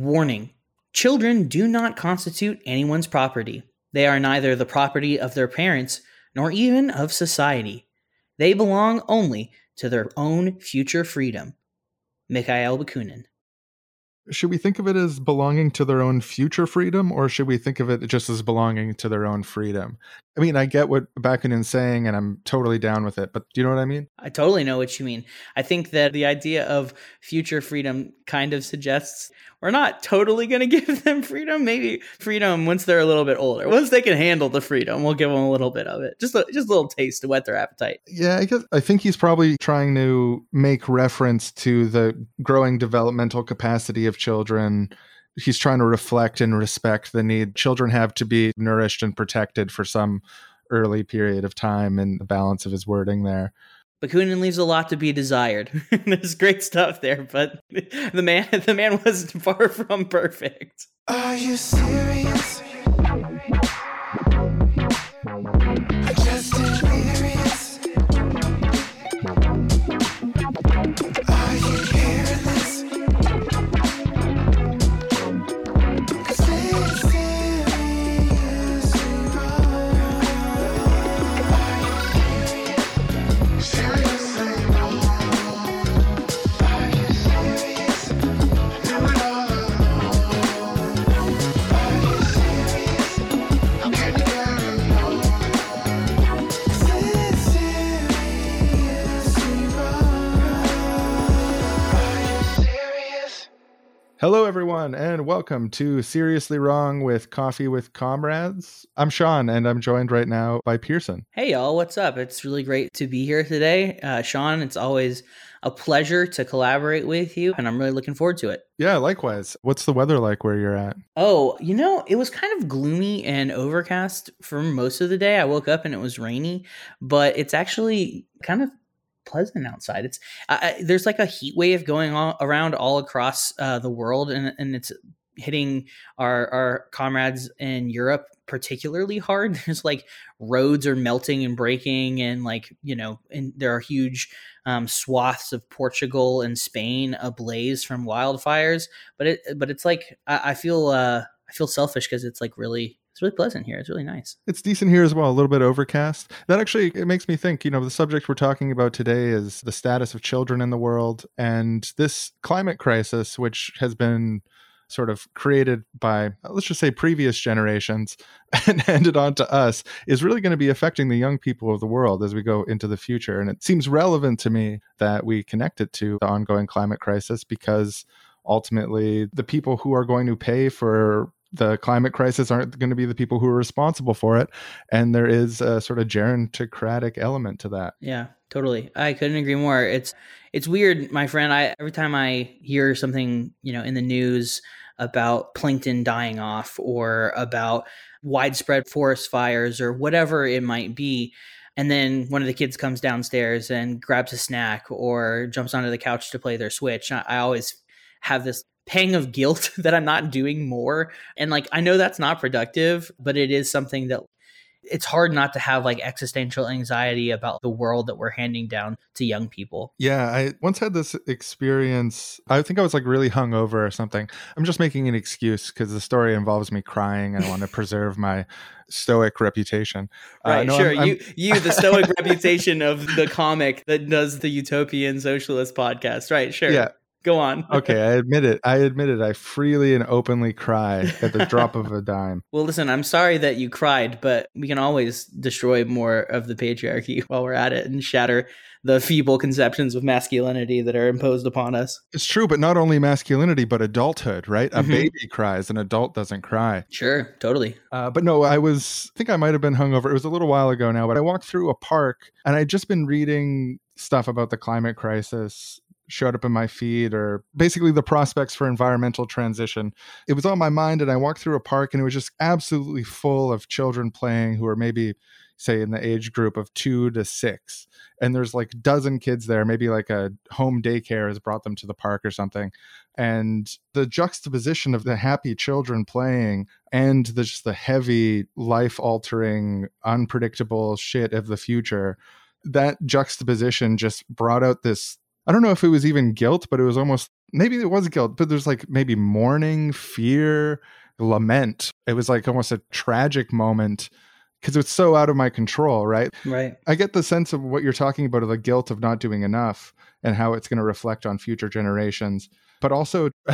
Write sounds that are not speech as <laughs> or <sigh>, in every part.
Warning Children do not constitute anyone's property. They are neither the property of their parents nor even of society. They belong only to their own future freedom. Mikhail Bakunin. Should we think of it as belonging to their own future freedom, or should we think of it just as belonging to their own freedom? I mean, I get what Bakunin's saying, and I'm totally down with it, but do you know what I mean? I totally know what you mean. I think that the idea of future freedom kind of suggests we're not totally going <laughs> to give them freedom. Maybe freedom once they're a little bit older. Once they can handle the freedom, we'll give them a little bit of it. Just a, just a little taste to whet their appetite. Yeah, I guess I think he's probably trying to make reference to the growing developmental capacity of children he's trying to reflect and respect the need children have to be nourished and protected for some early period of time and the balance of his wording there. Bakunin leaves a lot to be desired. <laughs> There's great stuff there, but <laughs> the man <laughs> the man was far from perfect. Are you serious? Hello, everyone, and welcome to Seriously Wrong with Coffee with Comrades. I'm Sean, and I'm joined right now by Pearson. Hey, y'all, what's up? It's really great to be here today. Uh, Sean, it's always a pleasure to collaborate with you, and I'm really looking forward to it. Yeah, likewise. What's the weather like where you're at? Oh, you know, it was kind of gloomy and overcast for most of the day. I woke up and it was rainy, but it's actually kind of pleasant outside. It's uh, there's like a heat wave going on around all across uh, the world, and and it's hitting our our comrades in Europe particularly hard. <laughs> There's like roads are melting and breaking, and like you know, and there are huge um, swaths of Portugal and Spain ablaze from wildfires. But it but it's like I, I feel uh, I feel selfish because it's like really it's really pleasant here. It's really nice. It's decent here as well, a little bit overcast. That actually it makes me think, you know, the subject we're talking about today is the status of children in the world and this climate crisis which has been sort of created by let's just say previous generations <laughs> and handed on to us is really going to be affecting the young people of the world as we go into the future and it seems relevant to me that we connect it to the ongoing climate crisis because ultimately the people who are going to pay for the climate crisis aren't going to be the people who are responsible for it. And there is a sort of gerontocratic element to that. Yeah, totally. I couldn't agree more. It's it's weird, my friend. I every time I hear something, you know, in the news about plankton dying off or about widespread forest fires or whatever it might be, and then one of the kids comes downstairs and grabs a snack or jumps onto the couch to play their switch I, I, always have this pang of guilt <laughs> that I'm not doing more. And like, I know that's not productive, but it is something that it's hard not to have like existential anxiety about the world that we're handing down to young people. Yeah, I once had this experience. I think I was like really hungover or something. I'm just making an excuse because the story involves me crying and I want to <laughs> preserve my stoic reputation. Uh, right, uh, no, sure. I'm, I'm... you, you, the stoic <laughs> reputation of the comic that does the utopian socialist podcast. Right, sure. Yeah, Go on. <laughs> okay, I admit it. I admit it. I freely and openly cry at the drop of a dime. <laughs> Well, listen, I'm sorry that you cried, but we can always destroy more of the patriarchy <laughs> while we're at it and shatter the feeble conceptions of masculinity that are imposed upon us. It's true, but not only masculinity, but adulthood, right? A mm-hmm. baby cries, an adult doesn't cry. Sure, totally. Uh, but no, I was, I think I might have been hungover. It was a little while ago now, but I walked through a park and I'd just been reading stuff about the climate crisis showed up in my feed or basically the prospects for environmental transition. It was on my mind and I walked through a park and it was just absolutely full of children playing who are maybe say in the age group of 2 to 6 and there's like dozen kids there. Maybe like a home daycare has brought them to the park or something. And the juxtaposition of the happy children playing and the, just the heavy life altering unpredictable shit of the future that juxtaposition just brought out this I don't know if it was even guilt, but it was almost maybe it was guilt, but there's like maybe mourning, fear, lament. It was like almost a tragic moment because it's so out of my control, right? Right. I get the sense of what you're talking about of the guilt of not doing enough and how it's going to reflect on future generations. But also, <laughs>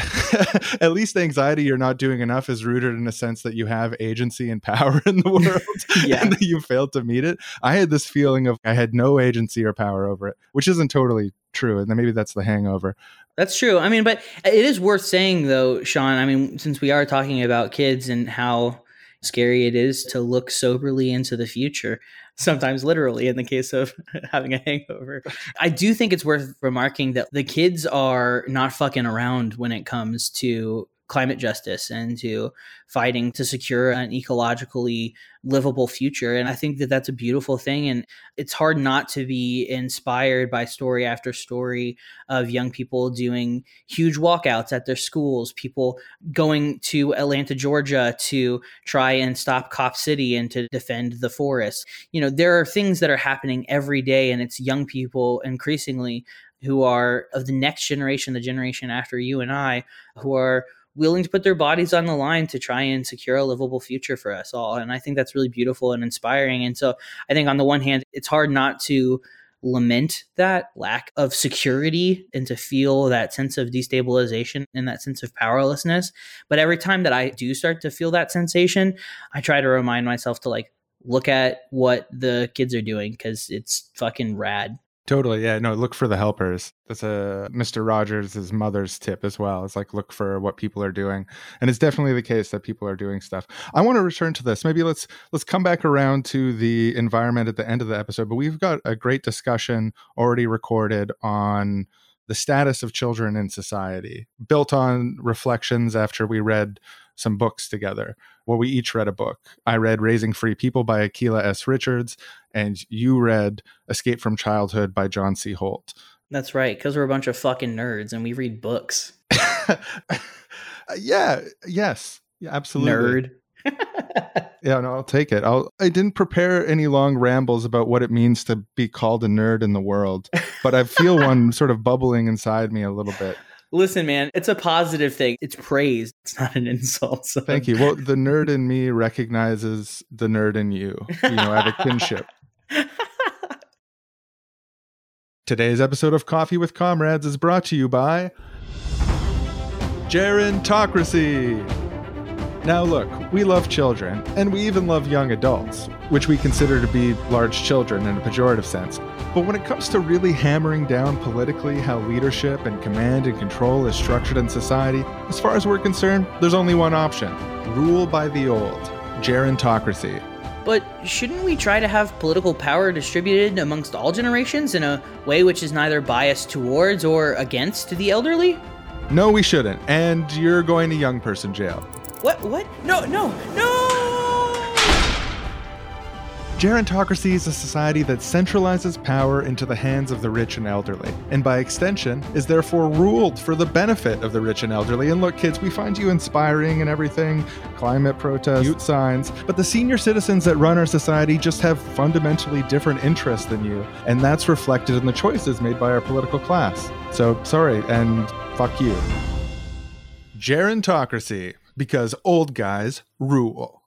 at least the anxiety you're not doing enough is rooted in a sense that you have agency and power <laughs> in the world Yeah. and that you failed to meet it. I had this feeling of I had no agency or power over it, which isn't totally true. And then maybe that's the hangover. That's true. I mean, but it is worth saying, though, Sean. I mean, since we are talking about kids and how scary it is to look soberly into the future, sometimes literally in the case of <laughs> having a hangover, I do think it's worth remarking that the kids are not fucking around when it comes to climate justice and to fighting to secure an ecologically livable future. And i think that that's a beautiful thing. And it's hard not to be inspired by story after story of young people doing huge walkouts at their schools people going to atlanta georgia to try and stop cop city and to defend the forest. You know there are things that are happening every day and it's young people increasingly who are of the next generation the generation after you and i who are willing to put their bodies on the line to try and secure a livable future for us all. And I think that's really beautiful and inspiring. And so I think on the one hand, it's hard not to lament that lack of security and to feel that sense of destabilization and that sense of powerlessness. But every time that I do start to feel that sensation, I try to remind myself to like look at what the kids are doing because it's fucking rad. Totally. Yeah. No, look for the helpers. That's a Mr. Rogers' mother's tip as well. It's like look for what people are doing. And it's definitely the case that people are doing stuff. I want to return to this. Maybe let's let's come back around to the environment at the end of the episode, but we've got a great discussion already recorded on the status of children in society, built on reflections after we read some books together. Well, we each read a book. I read Raising Free People by Akilah S. Richards, and you read Escape from Childhood by John C. Holt. That's right, because we're a bunch of fucking nerds and we read books. <laughs> yeah, yes. Yeah, absolutely. Nerd. <laughs> Yeah, no, I'll take it. I'll I didn't prepare any long rambles about what it means to be called a nerd in the world, but I feel <laughs> one sort of bubbling inside me a little bit. Listen, man, it's a positive thing. It's praise. It's not an <laughs> insult. So. Thank you. Well, the nerd in me recognizes the nerd in you. You know, I have a kinship. <laughs> Today's episode of Coffee with Comrades is brought to you by Gerontocracy. Now, look, we love children, and we even love young adults, which we consider to be large children in a pejorative sense. But when it comes to really hammering down politically how leadership and command and control is structured in society, as far as we're concerned, there's only one option rule by the old gerontocracy. But shouldn't we try to have political power distributed amongst all generations in a way which is neither biased towards or against the elderly? No, we shouldn't, and you're going to young person jail. What? What? No, no, no! Gerontocracy is a society that centralizes power into the hands of the rich and elderly, and by extension, is therefore ruled for the benefit of the rich and elderly. And look, kids, we find you inspiring and everything climate protests, youth signs, but the senior citizens that run our society just have fundamentally different interests than you, and that's reflected in the choices made by our political class. So, sorry, and fuck you. Gerontocracy, because old guys rule.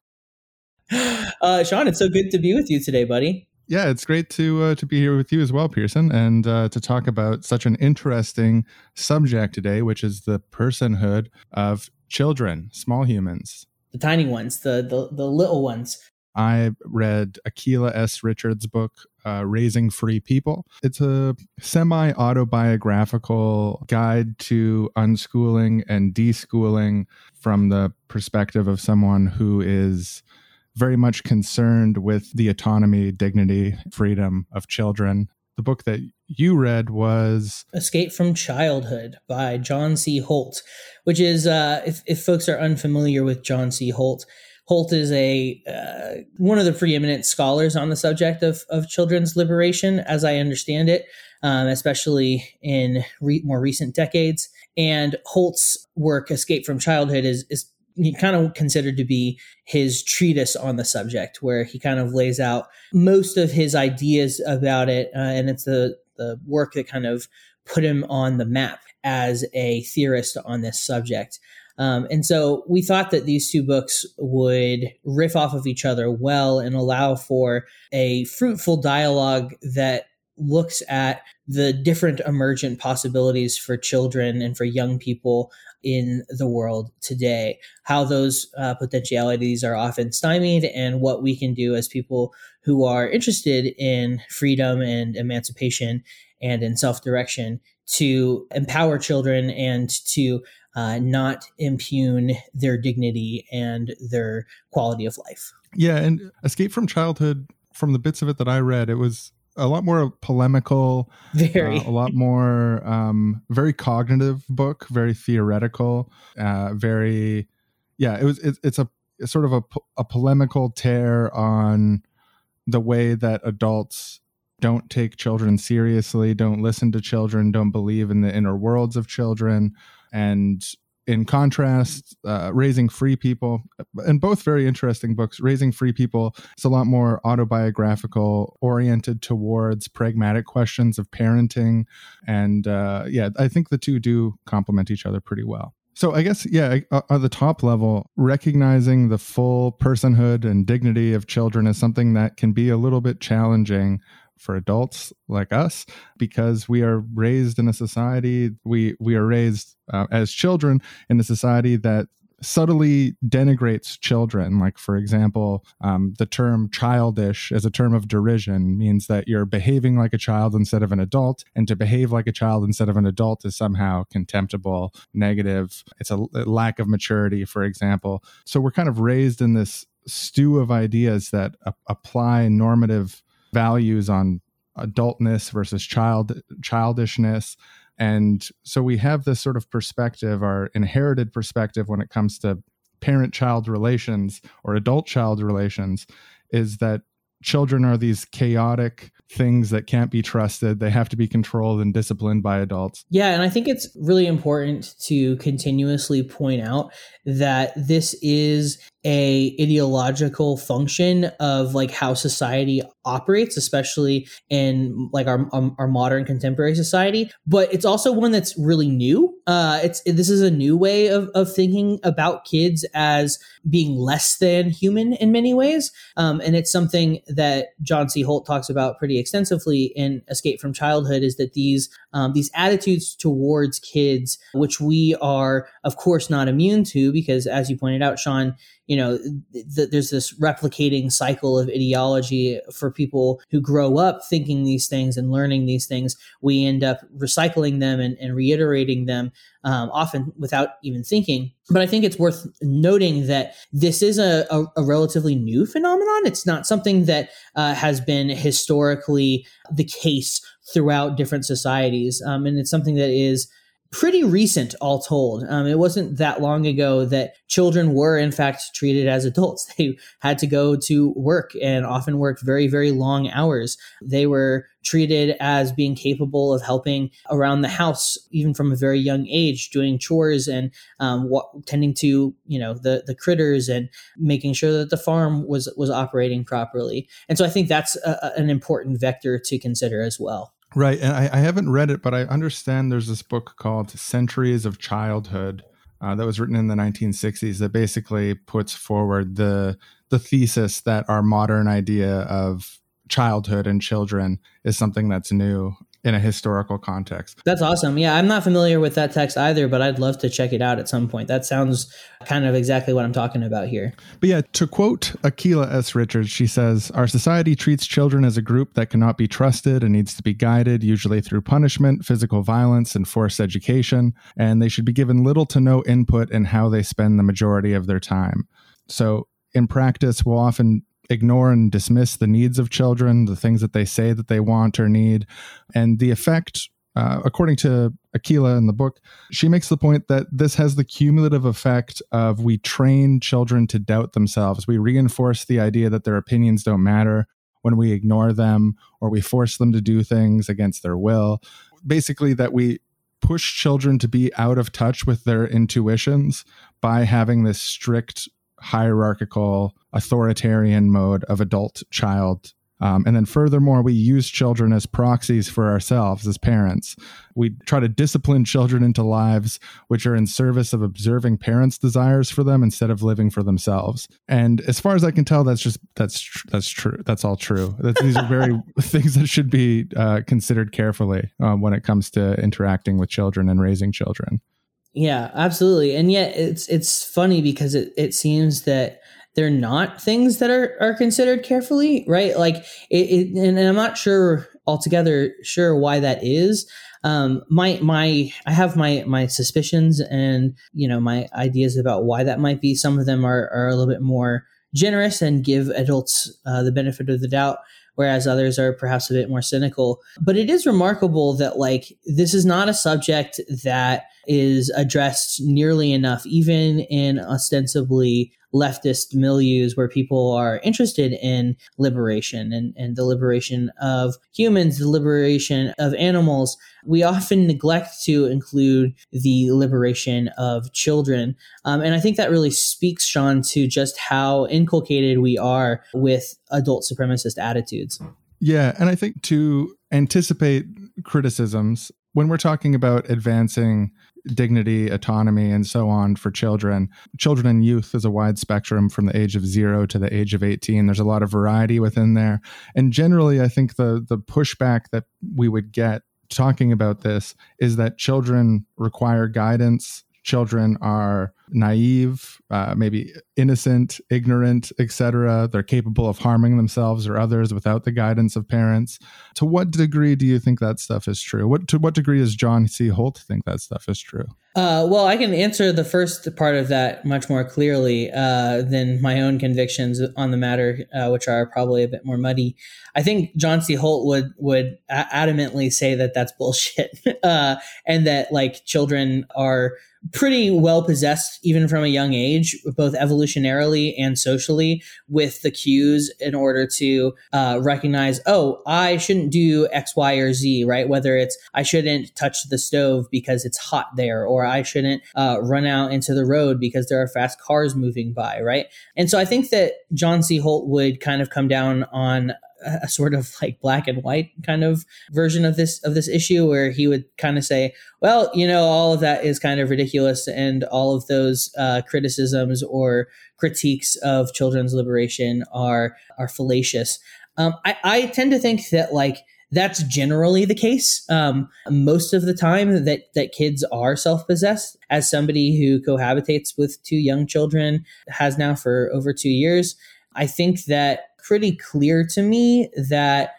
<gasps> Uh, Sean, it's so good to be with you today, buddy. Yeah, it's great to uh, to be here with you as well, Pearson, and uh, to talk about such an interesting subject today, which is the personhood of children, small humans. The tiny ones, the the, the little ones. I read Akilah S. Richards' book, uh, Raising Free People. It's a semi autobiographical guide to unschooling and deschooling from the perspective of someone who is very much concerned with the autonomy, dignity, freedom of children. The book that you read was Escape from Childhood by John C. Holt, which is, uh, if, if folks are unfamiliar with John C. Holt, Holt is a uh, one of the preeminent scholars on the subject of, of children's liberation, as I understand it, um, especially in re- more recent decades. And Holt's work, Escape from Childhood, is, is kind of considered to be his treatise on the subject, where he kind of lays out most of his ideas about it, uh, and it's the the work that kind of put him on the map as a theorist on this subject. Um, and so we thought that these two books would riff off of each other well and allow for a fruitful dialogue that looks at the different emergent possibilities for children and for young people in the world today, how those uh, potentialities are often stymied, and what we can do as people who are interested in freedom and emancipation and in self direction to empower children and to uh, not impugn their dignity and their quality of life. Yeah, and Escape from Childhood, from the bits of it that I read, it was a lot more polemical, very, uh, a lot more, um, very cognitive book, very theoretical, uh, very, yeah. It was. It, it's a it's sort of a, a polemical tear on the way that adults don't take children seriously, don't listen to children, don't believe in the inner worlds of children, and in contrast, uh, Raising Free People, and both very interesting books. Raising Free People is a lot more autobiographical, oriented towards pragmatic questions of parenting. And uh, yeah, I think the two do complement each other pretty well. So I guess, yeah, at the top level, recognizing the full personhood and dignity of children is something that can be a little bit challenging for adults like us because we are raised in a society we we are raised uh, as children in a society that subtly denigrates children. Like, for example, um, the term childish as a term of derision means that you're behaving like a child instead of an adult. And to behave like a child instead of an adult is somehow contemptible, negative. It's a, lack of maturity, for example. So we're kind of raised in this stew of ideas that a- apply normative values on adultness versus child childishness and so we have this sort of perspective our inherited perspective when it comes to parent child relations or adult child relations is that children are these chaotic things that can't be trusted. They have to be controlled and disciplined by adults. Yeah, and I think it's really important to continuously point out that this is a ideological function of like how society operates especially in like our um, our modern contemporary society. But it's also one that's really new. Uh it's this is a new way of of thinking about kids as being less than human in many ways. Um and it's something that John C. Holt talks about pretty extensively in Escape from Childhood is that these um, these attitudes towards kids which we are of course not immune to because as you pointed out Sean you know, th- there's this replicating cycle of ideology for people who grow up thinking these things and learning these things. We end up recycling them and, and reiterating them, um, often without even thinking. But I think it's worth noting that this is a, a, a relatively new phenomenon. It's not something that uh, has been historically the case throughout different societies. Um, and it's something that is pretty recent, all told. Um, it wasn't that long ago that children were, in fact, treated as adults. <laughs> They had to go to work and often worked very, very long hours. They were treated as being capable of helping around the house, even from a very young age, doing chores and um, tending to, you know, the the critters and making sure that the farm was was operating properly. And so I think that's a, an important vector to consider as well. Right. And I, I, haven't read it, but I understand there's this book called Centuries of Childhood uh, that was written in the 1960s that basically puts forward the the thesis that our modern idea of childhood and children is something that's new in a historical context. That's awesome. Yeah, I'm not familiar with that text either, but I'd love to check it out at some point. That sounds kind of exactly what I'm talking about here. But yeah, to quote Akilah S. Richards, she says, Our society treats children as a group that cannot be trusted and needs to be guided, usually through punishment, physical violence, and forced education, and they should be given little to no input in how they spend the majority of their time. So, in practice, we'll often ignore and dismiss the needs of children, the things that they say that they want or need. And the effect, uh, according to Akilah in the book, she makes the point that this has the cumulative effect of we train children to doubt themselves. We reinforce the idea that their opinions don't matter when we ignore them or we force them to do things against their will. Basically, that we push children to be out of touch with their intuitions by having this strict hierarchical authoritarian mode of adult child Um, and then furthermore, we use children as proxies for ourselves as parents. We try to discipline children into lives which are in service of observing parents' desires for them instead of living for themselves. And as far as I can tell, that's just that's tr- that's true. That's all true. That's, these are very <laughs> <laughs> things that should be uh, considered carefully uh, when it comes to interacting with children and raising children. Yeah, absolutely. And yet it's it's funny because it, it seems that they're not things that are, are considered carefully, right? Like it, it and I'm not sure altogether sure why that is. Um, my my I have my my suspicions and you know my ideas about why that might be. Some of them are are a little bit more generous and give adults uh, the benefit of the doubt whereas others are perhaps a bit more cynical. But it is remarkable that like this is not a subject that is addressed nearly enough, even in ostensibly leftist milieus where people are interested in liberation and, and the liberation of humans, the liberation of animals. We often neglect to include the liberation of children. Um, and I think that really speaks, Sean, to just how inculcated we are with adult supremacist attitudes. Yeah. And I think to anticipate criticisms, when we're talking about advancing dignity, autonomy, and so on for children. Children and youth is a wide spectrum from the age of zero to the age of 18. There's a lot of variety within there. And generally, I think the, the pushback that we would get talking about this is that children require guidance. Children are naive, uh, maybe innocent, ignorant, etc. They're capable of harming themselves or others without the guidance of parents. To what degree do you think that stuff is true? What to what degree does John C. Holt think that stuff is true? Uh, well, I can answer the first part of that much more clearly uh, than my own convictions on the matter, uh, which are probably a bit more muddy. I think John C. Holt would would adamantly say that that's bullshit, <laughs> uh, and that like children are pretty well possessed even from a young age, both evolutionarily and socially, with the cues in order to uh, recognize, oh, I shouldn't do X, Y, or Z, right? Whether it's I shouldn't touch the stove because it's hot there, or I shouldn't uh, run out into the road because there are fast cars moving by, right? And so I think that John C. Holt would kind of come down on a sort of like black and white kind of version of this of this issue where he would kind of say well you know all of that is kind of ridiculous and all of those uh, criticisms or critiques of children's liberation are are fallacious. Um, I, I tend to think that like that's generally the case. Um, most of the time that that kids are self-possessed. As somebody who cohabitates with two young children has now for over two years i think that pretty clear to me that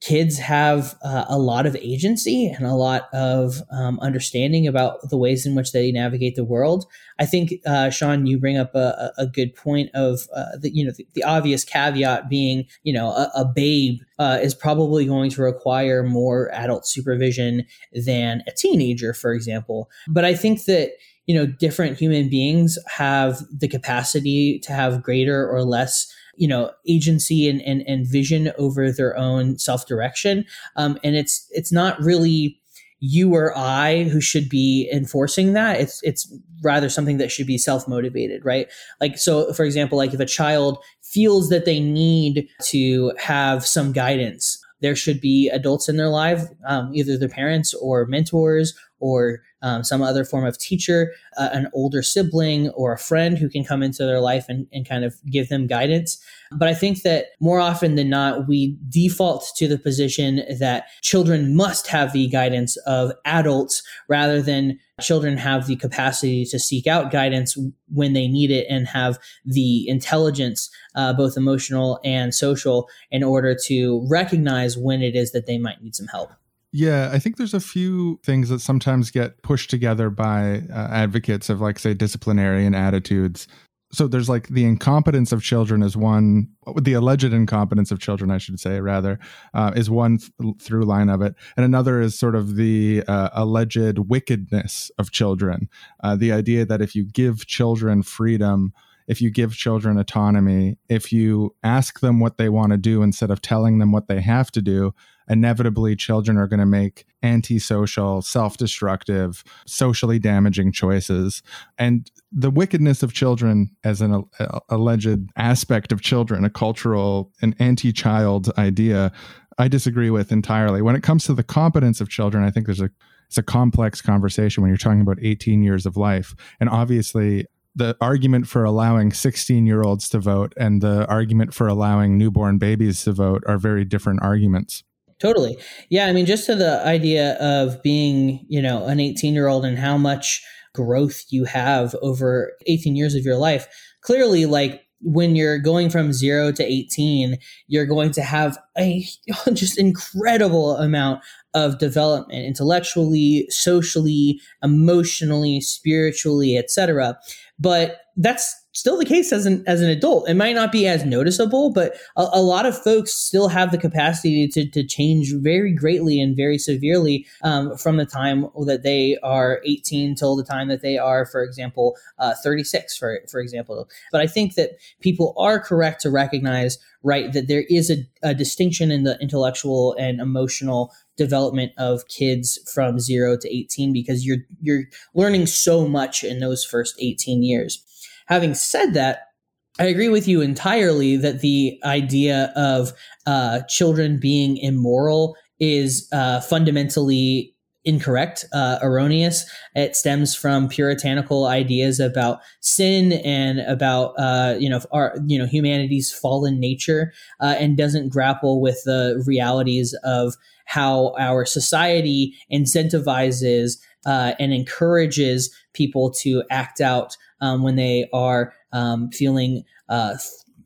kids have uh, a lot of agency and a lot of um, understanding about the ways in which they navigate the world. I think, uh, Sean, you bring up a, a good point of uh, the, you know the, the, obvious caveat being you know a, a babe uh, is probably going to require more adult supervision than a teenager, for example. But I think that you know different human beings have the capacity to have greater or less you know agency and and, and vision over their own self direction um, and it's it's not really you or I who should be enforcing that. It's it's rather something that should be self motivated, right? Like so, for example, like if a child feels that they need to have some guidance, there should be adults in their life, um, either their parents or mentors or um, some other form of teacher, uh, an older sibling or a friend who can come into their life and, and kind of give them guidance. But I think that more often than not, we default to the position that children must have the guidance of adults rather than children have the capacity to seek out guidance when they need it and have the intelligence, uh, both emotional and social, in order to recognize when it is that they might need some help. Yeah, I think there's a few things that sometimes get pushed together by uh, advocates of, like, say, disciplinarian attitudes. So there's like the incompetence of children is one, the alleged incompetence of children, I should say, rather, uh, is one th- through line of it. And another is sort of the uh, alleged wickedness of children. Uh, the idea that if you give children freedom, if you give children autonomy, if you ask them what they want to do instead of telling them what they have to do, inevitably children are going to make antisocial, self destructive, socially damaging choices. And the wickedness of children as an a, alleged aspect of children, a cultural, an anti child idea, I disagree with entirely. When it comes to the competence of children, I think there's a it's a complex conversation when you're talking about 18 years of life. And obviously, the argument for allowing 16 year olds to vote and the argument for allowing newborn babies to vote are very different arguments. Totally. Yeah. I mean, just to the idea of being, you know, an 18 year old and how much growth you have over 18 years of your life. Clearly, like when you're going from zero to 18, you're going to have a <laughs> just incredible amount of development intellectually, socially, emotionally, spiritually, etc. But that's still the case as an as an adult. It might not be as noticeable, but a, a lot of folks still have the capacity to, to change very greatly and very severely um, from the time that they are 18 till the time that they are, for example, uh, 36, for for example. But I think that people are correct to recognize right that there is a, a distinction in the intellectual and emotional development of kids from 0 to 18 because you're you're learning so much in those first 18 years Having said that, I agree with you entirely that the idea of uh, children being immoral is uh, fundamentally incorrect, uh, erroneous. It stems from puritanical ideas about sin and about uh, you know our you know humanity's fallen nature, uh, and doesn't grapple with the realities of how our society incentivizes uh, and encourages people to act out um, when they are um, feeling uh,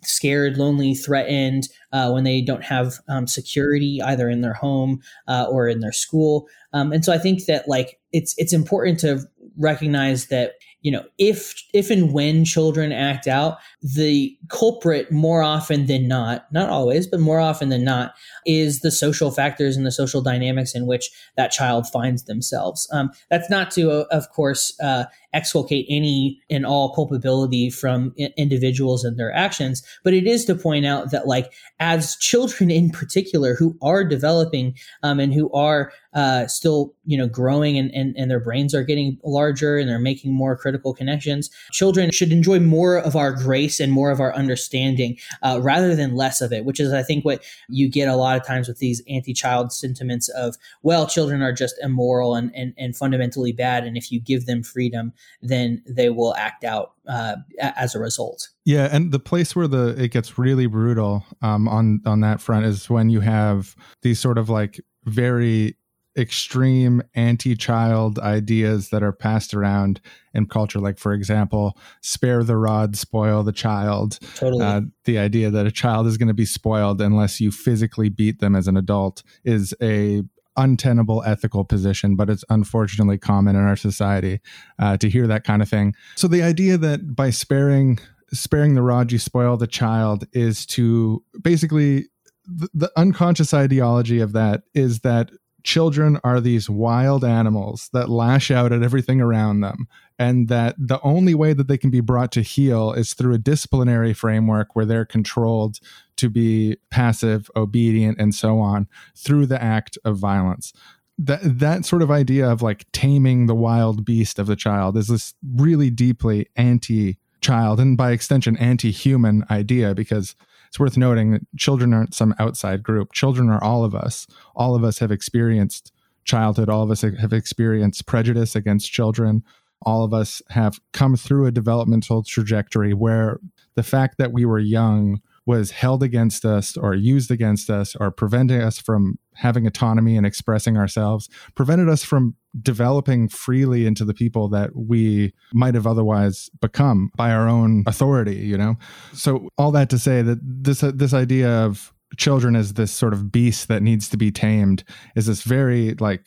scared, lonely, threatened, uh, when they don't have um, security either in their home uh, or in their school. Um, and so I think that like it's it's important to recognize that you know if if and when children act out the culprit more often than not not always but more often than not is the social factors and the social dynamics in which that child finds themselves um, that's not to of course uh, exculpate any and all culpability from I- individuals and their actions. But it is to point out that like as children in particular who are developing um, and who are uh, still you know growing and, and, and their brains are getting larger and they're making more critical connections children should enjoy more of our grace and more of our understanding uh, rather than less of it which is i think what you get a lot of times with these anti-child sentiments of well children are just immoral and, and, and fundamentally bad and if you give them freedom then they will act out uh, as a result. Yeah and the place where the it gets really brutal um, on on that front is when you have these sort of like very extreme anti-child ideas that are passed around in culture. Like for example spare the rod spoil the child. Totally. Uh, the idea that a child is going to be spoiled unless you physically beat them as an adult is a untenable ethical position but it's unfortunately common in our society uh, to hear that kind of thing. So the idea that by sparing sparing the rod you spoil the child is to basically the, the unconscious ideology of that is that children are these wild animals that lash out at everything around them and that the only way that they can be brought to heel is through a disciplinary framework where they're controlled to be passive obedient and so on through the act of violence that that sort of idea of like taming the wild beast of the child is this really deeply anti child and by extension anti human idea because it's worth noting that children aren't some outside group. Children are all of us. All of us have experienced childhood. All of us have experienced prejudice against children. All of us have come through a developmental trajectory where the fact that we were young was held against us or used against us or preventing us from having autonomy and expressing ourselves, prevented us from developing freely into the people that we might have otherwise become by our own authority, you know? So all that to say that this uh, this idea of children as this sort of beast that needs to be tamed is this very like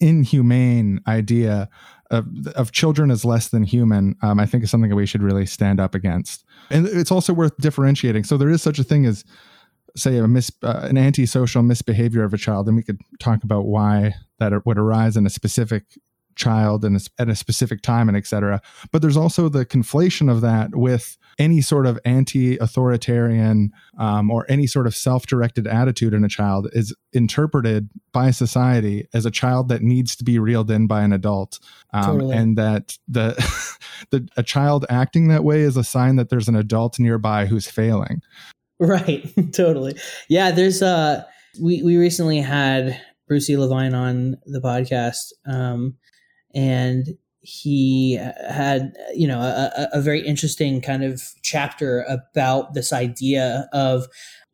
inhumane idea of, of children as less than human, um, I think is something that we should really stand up against. And it's also worth differentiating. So there is such a thing as, say, a mis, uh, an antisocial misbehavior of a child, and we could talk about why that would arise in a specific child and at a specific time and etc. But there's also the conflation of that with any sort of anti-authoritarian um, or any sort of self-directed attitude in a child is interpreted by society as a child that needs to be reeled in by an adult. Um, totally. and that the, <laughs> the a child acting that way is a sign that there's an adult nearby who's failing. Right. <laughs> Totally. Yeah there's uh we we recently had brucey levine on the podcast um and he had you know a, a, very interesting kind of chapter about this idea of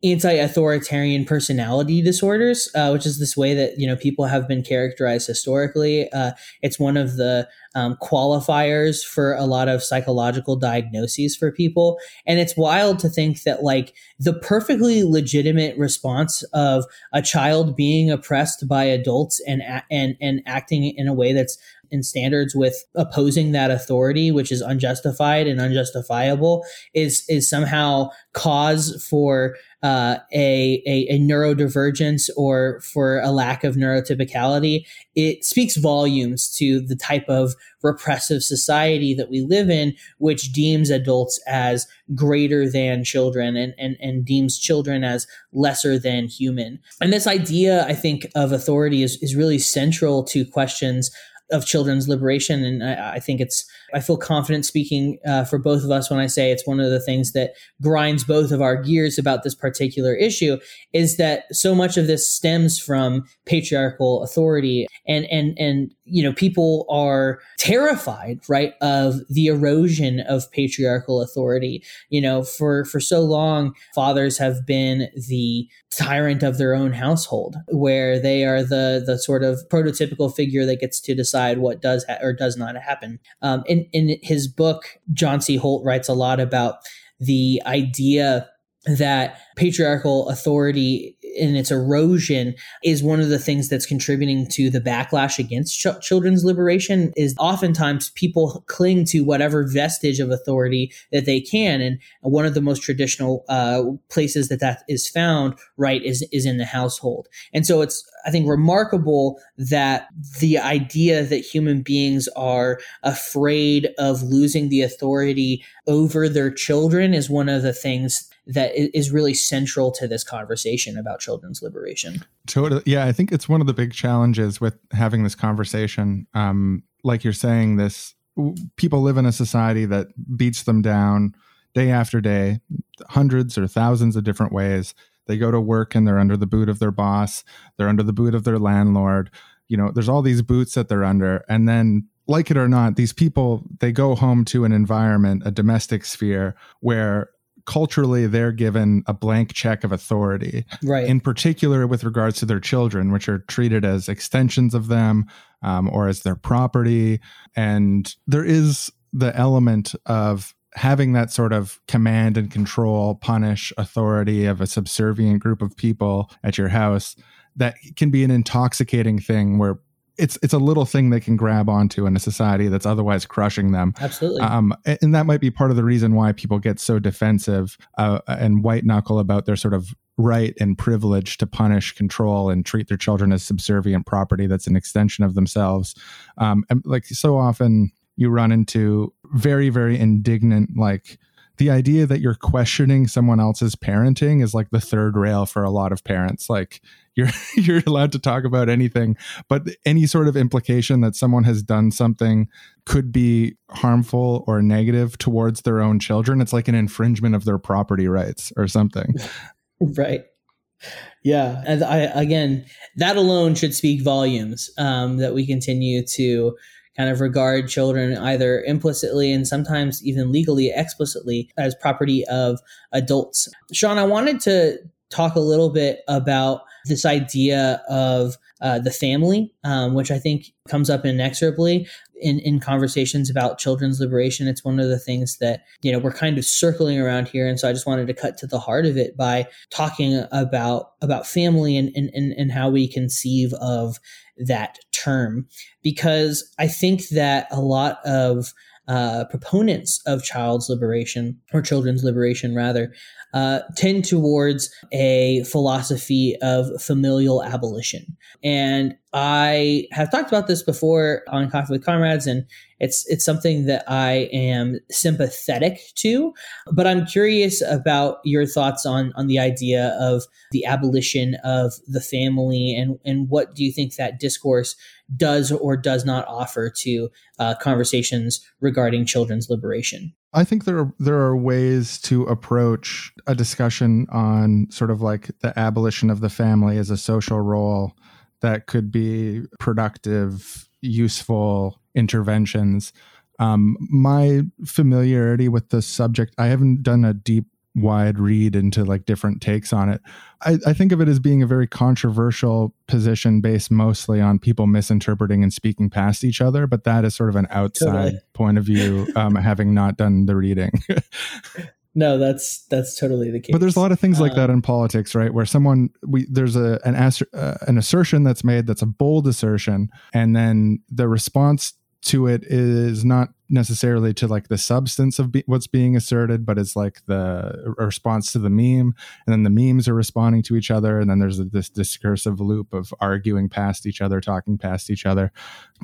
anti-authoritarian personality disorders uh, which is this way that you know people have been characterized historically. Uh, it's one of the um, qualifiers for a lot of psychological diagnoses for people. And it's wild to think that like the perfectly legitimate response of a child being oppressed by adults and and and acting in a way that's in standards with opposing that authority, which is unjustified and unjustifiable, is is somehow cause for uh, a, a, a neurodivergence or for a lack of neurotypicality, it speaks volumes to the type of repressive society that we live in, which deems adults as greater than children and, and, and deems children as lesser than human. And this idea, I think, of authority is, is really central to questions of children's liberation. And I, I, think it's, I feel confident speaking uh, for both of us when I say it's one of the things that grinds both of our gears about this particular issue is that so much of this stems from patriarchal authority and, and, and, you know, people are terrified, right, of the erosion of patriarchal authority. You know, for, for so long, fathers have been the tyrant of their own household where they are the, the sort of prototypical figure that gets to decide what does ha- or does not happen. Um, in his book, John C. Holt writes a lot about the idea that patriarchal authority in its erosion is one of the things that's contributing to the backlash against ch- children's liberation is oftentimes people cling to whatever vestige of authority that they can. And one of the most traditional uh, places that that is found right is is in the household. And so it's i think remarkable that the idea that human beings are afraid of losing the authority over their children is one of the things that is really central to this conversation about children's liberation. Totally. Yeah, I think it's one of the big challenges with having this conversation. Um, like you're saying, this people live in a society that beats them down day after day, hundreds or thousands of different ways. They go to work and they're under the boot of their boss, they're under the boot of their landlord. You know, there's all these boots that they're under. And then like it or not, these people they go home to an environment, a domestic sphere where culturally they're given a blank check of authority. Right. In particular with regards to their children which are treated as extensions of them um, or as their property. And there is the element of having that sort of command and control punish authority of a subservient group of people at your house that can be an intoxicating thing where it's it's a little thing they can grab onto in a society that's otherwise crushing them. Absolutely. Um, and that might be part of the reason why people get so defensive uh, and white knuckle about their sort of right and privilege to punish, control, and treat their children as subservient property that's an extension of themselves. Um, and like so often, you run into very very indignant like the idea that you're questioning someone else's parenting is like the third rail for a lot of parents. Like you're <laughs> you're allowed to talk about anything but any sort of implication that someone has done something could be harmful or negative towards their own children it's like an infringement of their property rights or something. <laughs> Right. Yeah and i again that alone should speak volumes um, that we continue to kind of regard children either implicitly and sometimes even legally explicitly as property of adults sean i wanted to talk a little bit about this idea of uh, the family, um, which I think comes up inexorably in, in conversations about children's liberation. It's one of the things that, you know, we're kind of circling around here. And so I just wanted to cut to the heart of it by talking about, about family and, and, and, and how we conceive of that term. Because I think that a lot of uh, proponents of child's liberation or children's liberation rather uh, tend towards a philosophy of familial abolition. And I have talked about this before on Coffee with Comrades, and it's it's something that I am sympathetic to. But I'm curious about your thoughts on on the idea of the abolition of the family, and and what do you think that discourse does or does not offer to uh, conversations regarding children's liberation? I think there are there are ways to approach a discussion on sort of like the abolition of the family as a social role that could be productive, useful interventions. Um, my familiarity with the subject, I haven't done a deep, wide read into like different takes on it. I, I think of it as being a very controversial position based mostly on people misinterpreting and speaking past each other, but that is sort of an outside totally. point of view, um, having not done the reading. <laughs> No, that's that's totally the case. But there's a lot of things like um, that in politics, right? Where someone we there's a an uh, an assertion that's made that's a bold assertion, and then the response to it is not necessarily to like the substance of be- what's being asserted, but it's like the response to the meme, and then the memes are responding to each other, and then there's a, this discursive loop of arguing past each other, talking past each other.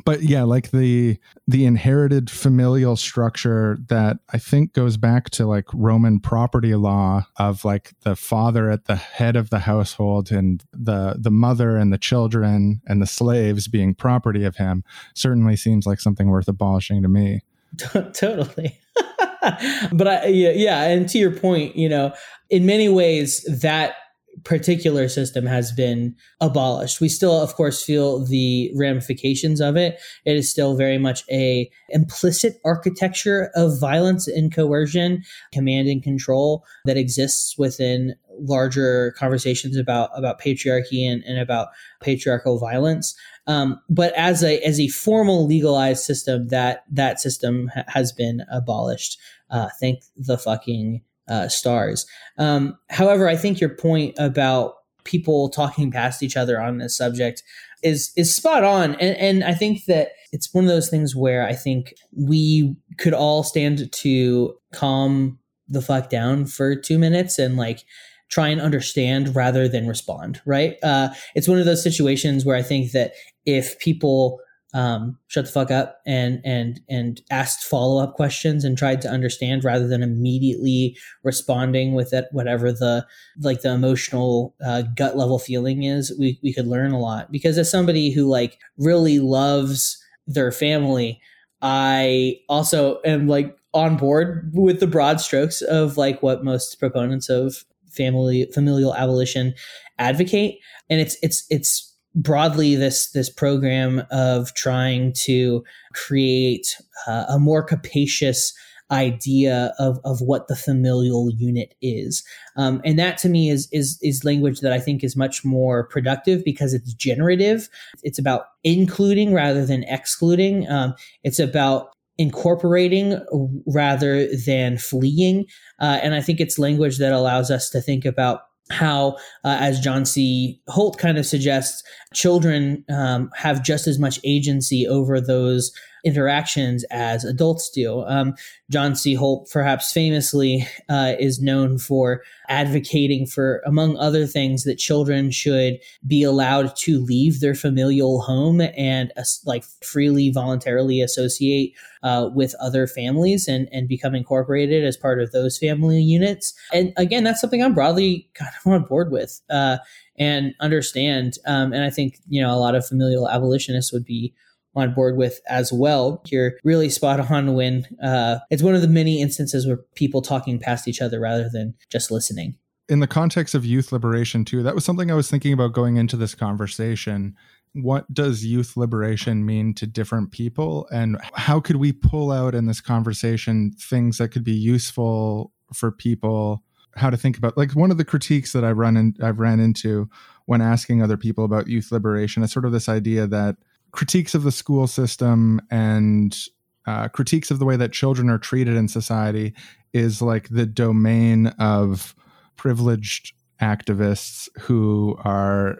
But yeah, like the the inherited familial structure that I think goes back to like Roman property law of like the father at the head of the household and the the mother and the children and the slaves being property of him certainly seems like something worth abolishing to me. <laughs> totally. <laughs> but I, yeah, yeah, and to your point, you know, in many ways that particular system has been abolished. We still, of course, feel the ramifications of it. It is still very much a implicit architecture of violence and coercion, command and control that exists within larger conversations about about patriarchy and, and about patriarchal violence. Um, but as a as a formal legalized system, that that system ha- has been abolished. Uh, thank the fucking uh, stars. Um, however, I think your point about people talking past each other on this subject is is spot on, and, and I think that it's one of those things where I think we could all stand to calm the fuck down for two minutes and like try and understand rather than respond right? Uh, it's one of those situations where i think that if people um, shut the fuck up and and and asked follow up questions and tried to understand rather than immediately responding with it whatever the like the emotional uh, gut level feeling is we we could learn a lot. Because as somebody who like really loves their family I also am like on board with the broad strokes of like what most proponents of family familial abolition advocate. And it's it's it's broadly this this program of trying to create uh, a more capacious idea of, of what the familial unit is. Um, and that to me is is is language that i think is much more productive because it's generative. It's about including rather than excluding. Um, it's about incorporating rather than fleeing uh, and i think it's language that allows us to think about how, uh, as John C. Holt kind of suggests, children um, have just as much agency over those interactions as adults do. Um, John C. Holt, perhaps famously, uh, is known for advocating for, among other things, that children should be allowed to leave their familial home and uh, like freely, voluntarily associate uh, with other families and and become incorporated as part of those family units. And again, that's something I'm broadly kind of on board with uh, and understand. Um, and I think you know a lot of familial abolitionists would be on board with as well. You're really spot on when uh, it's one of the many instances where people talking past each other rather than just listening. In the context of youth liberation, too, that was something I was thinking about going into this conversation. What does youth liberation mean to different people? And how could we pull out in this conversation things that could be useful for people? How to think about like one of the critiques that I run in, I've ran into when asking other people about youth liberation is sort of this idea that critiques of the school system and uh, critiques of the way that children are treated in society is like the domain of privileged activists who are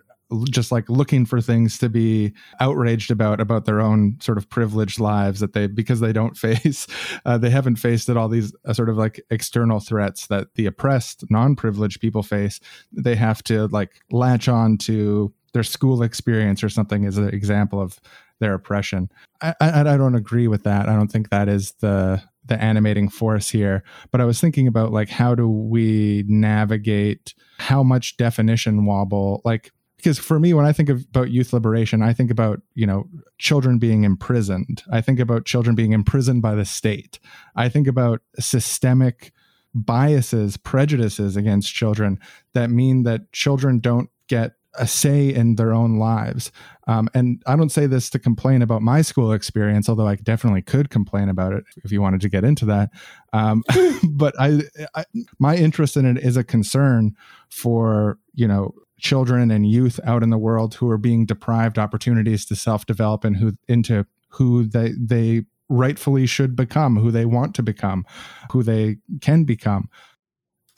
just like looking for things to be outraged about about their own sort of privileged lives that they because they don't <laughs> face uh, they haven't faced it all these uh, sort of like external threats that the oppressed non-privileged people face they have to like latch on to their school experience or something is an example of their oppression. I, I, I don't agree with that. I don't think that is the the animating force here. But I was thinking about like how do we navigate how much definition wobble like because for me when i think of, about youth liberation i think about you know children being imprisoned i think about children being imprisoned by the state i think about systemic biases prejudices against children that mean that children don't get a say in their own lives. Um, and I don't say this to complain about my school experience, although I definitely could complain about it if you wanted to get into that. Um, <laughs> but I, I, my interest in it is a concern for you know children and youth out in the world who are being deprived opportunities to self-develop and who into who they they rightfully should become, who they want to become, who they can become.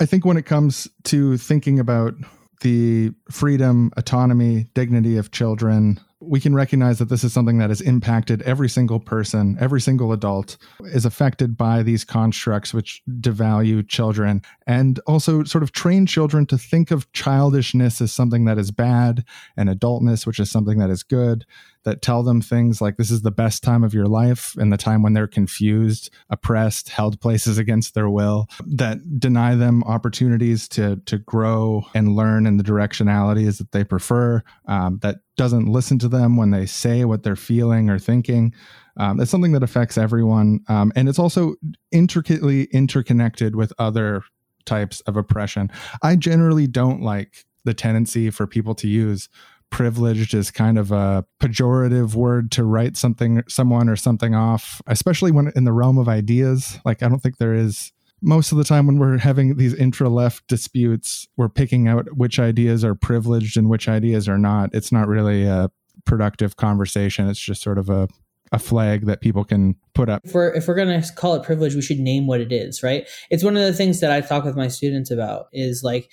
I think when it comes to thinking about the freedom, autonomy, dignity of children, we can recognize that this is something that has impacted every single person, every single adult is affected by these constructs which devalue children and also sort of train children to think of childishness as something that is bad and adultness, which is something that is good that tell them things like this is the best time of your life and the time when they're confused, oppressed, held places against their will, that deny them opportunities to to grow and learn in the directionalities that they prefer, um, that doesn't listen to them when they say what they're feeling or thinking. Um, it's something that affects everyone, um, and it's also intricately interconnected with other types of oppression. I generally don't like the tendency for people to use privileged is kind of a pejorative word to write something someone or something off especially when in the realm of ideas like i don't think there is most of the time when we're having these intra left disputes we're picking out which ideas are privileged and which ideas are not it's not really a productive conversation it's just sort of a a flag that people can put up. If we're, if we're going to call it privilege, we should name what it is, right? It's one of the things that I talk with my students about is like,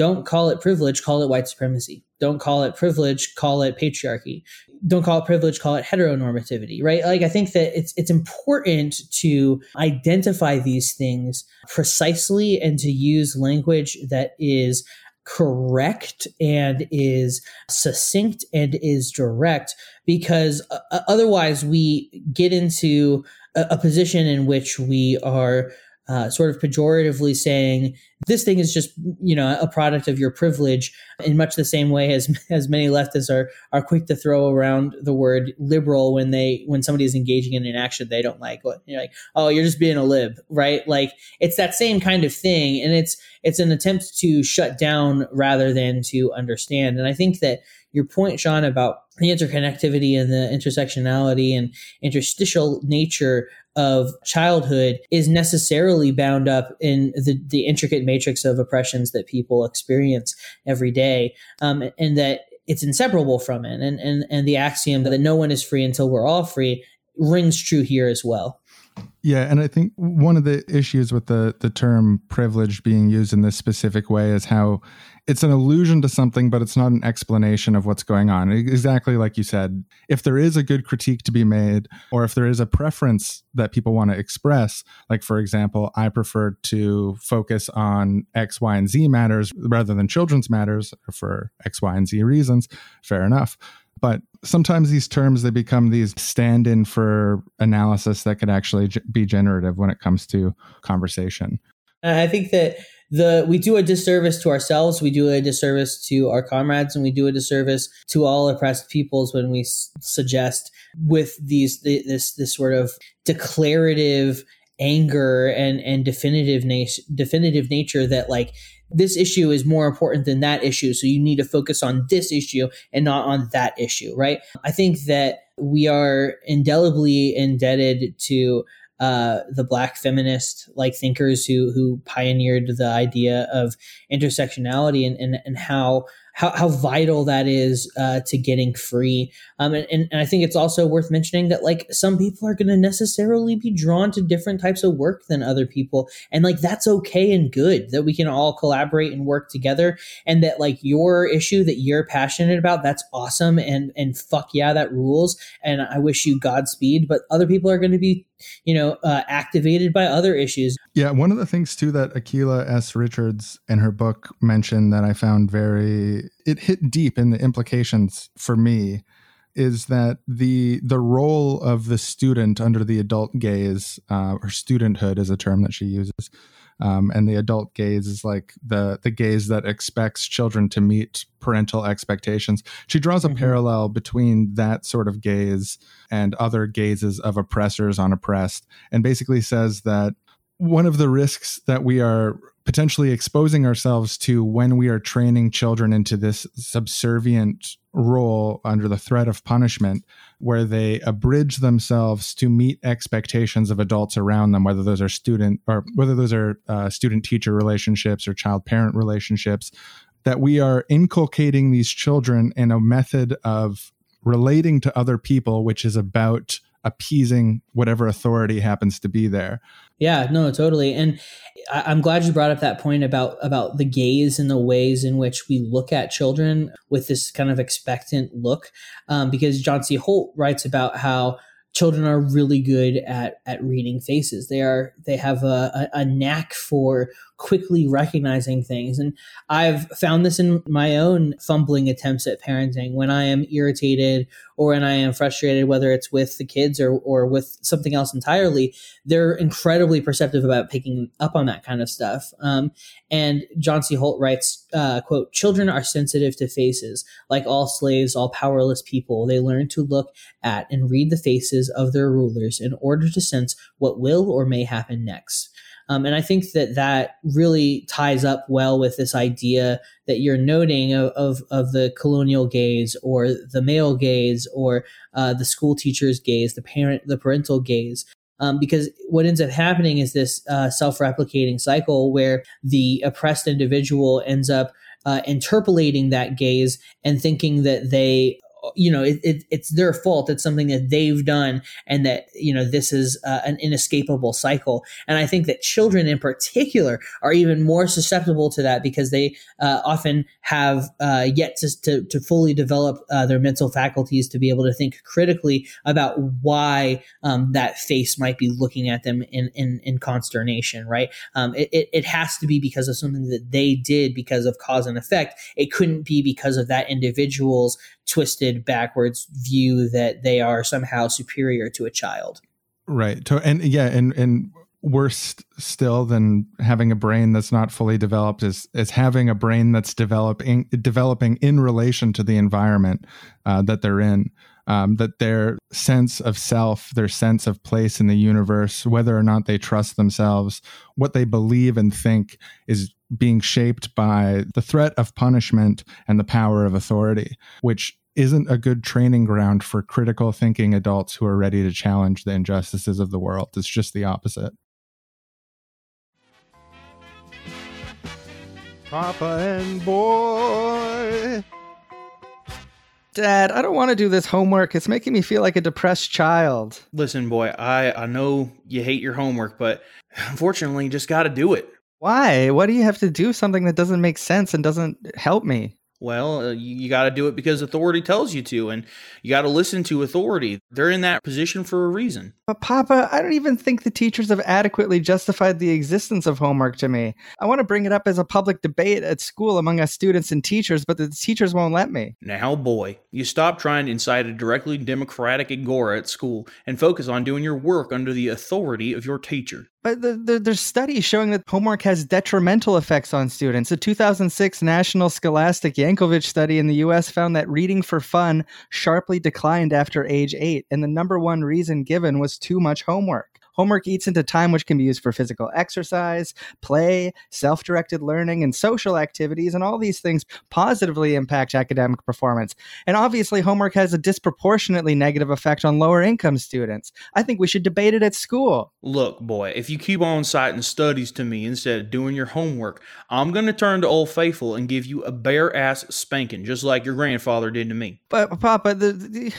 don't call it privilege, call it white supremacy. Don't call it privilege, call it patriarchy. Don't call it privilege, call it heteronormativity, right? Like I think that it's it's important to identify these things precisely and to use language that is correct and is succinct and is direct because uh, otherwise we get into a, a position in which we are uh, sort of pejoratively saying this thing is just you know a product of your privilege in much the same way as <laughs> as many leftists are are quick to throw around the word liberal when they when somebody is engaging in an action they don't like. You're like oh you're just being a lib right? Like it's that same kind of thing and it's it's an attempt to shut down rather than to understand. And i think that your point sean about the interconnectivity and the intersectionality and interstitial nature of childhood is necessarily bound up in the, the intricate matrix of oppressions that people experience every day, um, and that it's inseparable from it. And, and, and the axiom that no one is free until we're all free rings true here as well. Yeah, and I think one of the issues with the the term privilege being used in this specific way is how it's an allusion to something, but it's not an explanation of what's going on. Exactly like you said, if there is a good critique to be made, or if there is a preference that people want to express, like for example, I prefer to focus on X, Y, and Z matters rather than children's matters for X, Y, and Z reasons, fair enough. But sometimes these terms they become these stand-in for analysis that could actually be generative when it comes to conversation. I think that the we do a disservice to ourselves we do a disservice to our comrades and we do a disservice to all oppressed peoples when we s- suggest with these this this sort of declarative anger and and definitive na- definitive nature that like this issue is more important than that issue. So you need to focus on this issue and not on that issue right? I think that we are indelibly indebted to uh, the black feminist like thinkers who who pioneered the idea of intersectionality and, and, and how how, how vital that is uh, to getting free. Um, and, and, I think it's also worth mentioning that like some people are going to necessarily be drawn to different types of work than other people. And like that's okay and good that we can all collaborate and work together. And that like your issue that you're passionate about, that's awesome. And, and fuck yeah, that rules. And I wish you Godspeed. But other people are going to be you know, uh, activated by other issues. Yeah, one of the things too that Akilah S. Richards in her book mentioned that I found very it hit deep in the implications for me is that the the role of the student under the adult gaze uh, or studenthood is a term that she uses um, and the adult gaze is like the the gaze that expects children to meet parental expectations she draws a mm-hmm. parallel between that sort of gaze and other gazes of oppressors on oppressed and basically says that one of the risks that we are potentially exposing ourselves to when we are training children into this subservient role under the threat of punishment where they abridge themselves to meet expectations of adults around them whether those are student or whether those are uh, student teacher relationships or child parent relationships that we are inculcating these children in a method of relating to other people which is about appeasing whatever authority happens to be there. Yeah, no, totally. And I, am glad you brought up that point about about the gaze and the ways in which we look at children with this kind of expectant look, um, because John C. Holt writes about how children are really good at at reading faces. They are they have a, a, a, knack for quickly recognizing things, and I've found this in my own fumbling attempts at parenting. When I am irritated or when I am frustrated, whether it's with the kids or or with something else entirely, they're incredibly perceptive about picking up on that kind of stuff. Um, and John C. Holt writes, uh, "quote Children are sensitive to faces, like all slaves, all powerless people. They learn to look at and read the faces of their rulers in order to sense what will or may happen next." Um, and I think that that really ties up well with this idea that you're noting of, of, of the colonial gaze or the male gaze or uh, the school teacher's gaze, the parent, the parental gaze. Um, because what ends up happening is this uh, self-replicating cycle where the oppressed individual ends up uh, interpolating that gaze and thinking that they you know, it, it, it's their fault. It's something that they've done, and that you know this is uh, an inescapable cycle. And I think that children, in particular, are even more susceptible to that because they uh, often have uh, yet to, to, to fully develop uh, their mental faculties to be able to think critically about why um, that face might be looking at them in in, in consternation. Right? Um, it, it it has to be because of something that they did because of cause and effect. It couldn't be because of that individual's twisted backwards view that they are somehow superior to a child. Right. And yeah, and and worse still than having a brain that's not fully developed is is having a brain that's developing developing in relation to the environment uh, that they're in. Um, that their sense of self, their sense of place in the universe, whether or not they trust themselves, what they believe and think is being shaped by the threat of punishment and the power of authority, which isn't a good training ground for critical thinking adults who are ready to challenge the injustices of the world. It's just the opposite. Papa and boy. Dad, I don't want to do this homework. It's making me feel like a depressed child. Listen, boy, I, I know you hate your homework, but unfortunately, you just got to do it. Why? Why do you have to do something that doesn't make sense and doesn't help me? Well, uh, you, you got to do it because authority tells you to, and you got to listen to authority. They're in that position for a reason. But, Papa, I don't even think the teachers have adequately justified the existence of homework to me. I want to bring it up as a public debate at school among us students and teachers, but the teachers won't let me. Now, boy, you stop trying to incite a directly democratic agora at school and focus on doing your work under the authority of your teacher. But the, the, there's studies showing that homework has detrimental effects on students. A 2006 National Scholastic Yankelovich study in the US found that reading for fun sharply declined after age eight, and the number one reason given was too much homework. Homework eats into time which can be used for physical exercise, play, self directed learning, and social activities, and all these things positively impact academic performance. And obviously, homework has a disproportionately negative effect on lower income students. I think we should debate it at school. Look, boy, if you keep on citing studies to me instead of doing your homework, I'm going to turn to Old Faithful and give you a bare ass spanking, just like your grandfather did to me. But, Papa, the, the,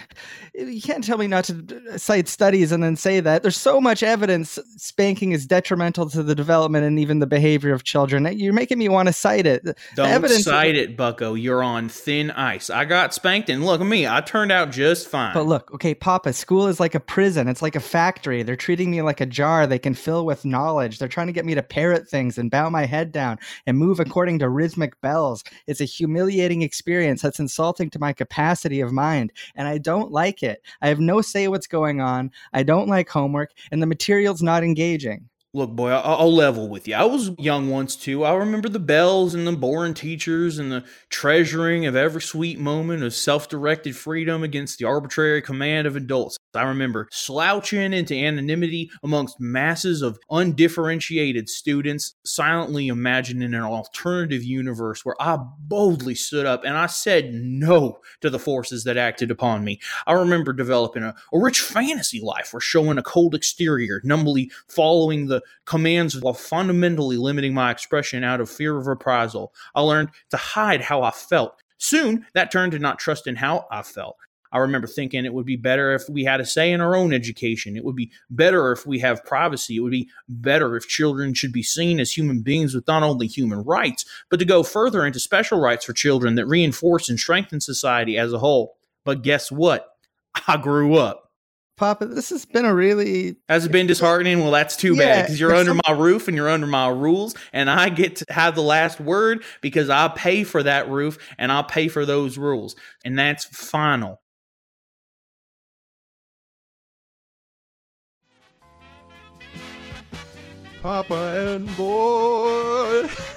you can't tell me not to cite studies and then say that. There's so much much evidence spanking is detrimental to the development and even the behavior of children. You're making me want to cite it. Don't evidence cite it, Bucko. You're on thin ice. I got spanked, and look at me. I turned out just fine. But look, okay, Papa, school is like a prison. It's like a factory. They're treating me like a jar they can fill with knowledge. They're trying to get me to parrot things and bow my head down and move according to rhythmic bells. It's a humiliating experience that's insulting to my capacity of mind, and I don't like it. I have no say what's going on. I don't like homework, and the material's not engaging. Look, boy, I'll, I'll level with you. I was young once too. I remember the bells and the boring teachers and the treasuring of every sweet moment of self directed freedom against the arbitrary command of adults. I remember slouching into anonymity amongst masses of undifferentiated students, silently imagining an alternative universe where I boldly stood up and I said no to the forces that acted upon me. I remember developing a, a rich fantasy life where showing a cold exterior, numbly following the commands while fundamentally limiting my expression out of fear of reprisal. I learned to hide how I felt. Soon, that turned to not trusting how I felt. I remember thinking it would be better if we had a say in our own education. It would be better if we have privacy. It would be better if children should be seen as human beings with not only human rights, but to go further into special rights for children that reinforce and strengthen society as a whole. But guess what? <laughs> I grew up. Papa, this has been a really Has it been disheartening? Well, that's too bad because you're under some- my roof and you're under my rules, and I get to have the last word because I pay for that roof and I pay for those rules, and that's final. Papa and boy. <laughs>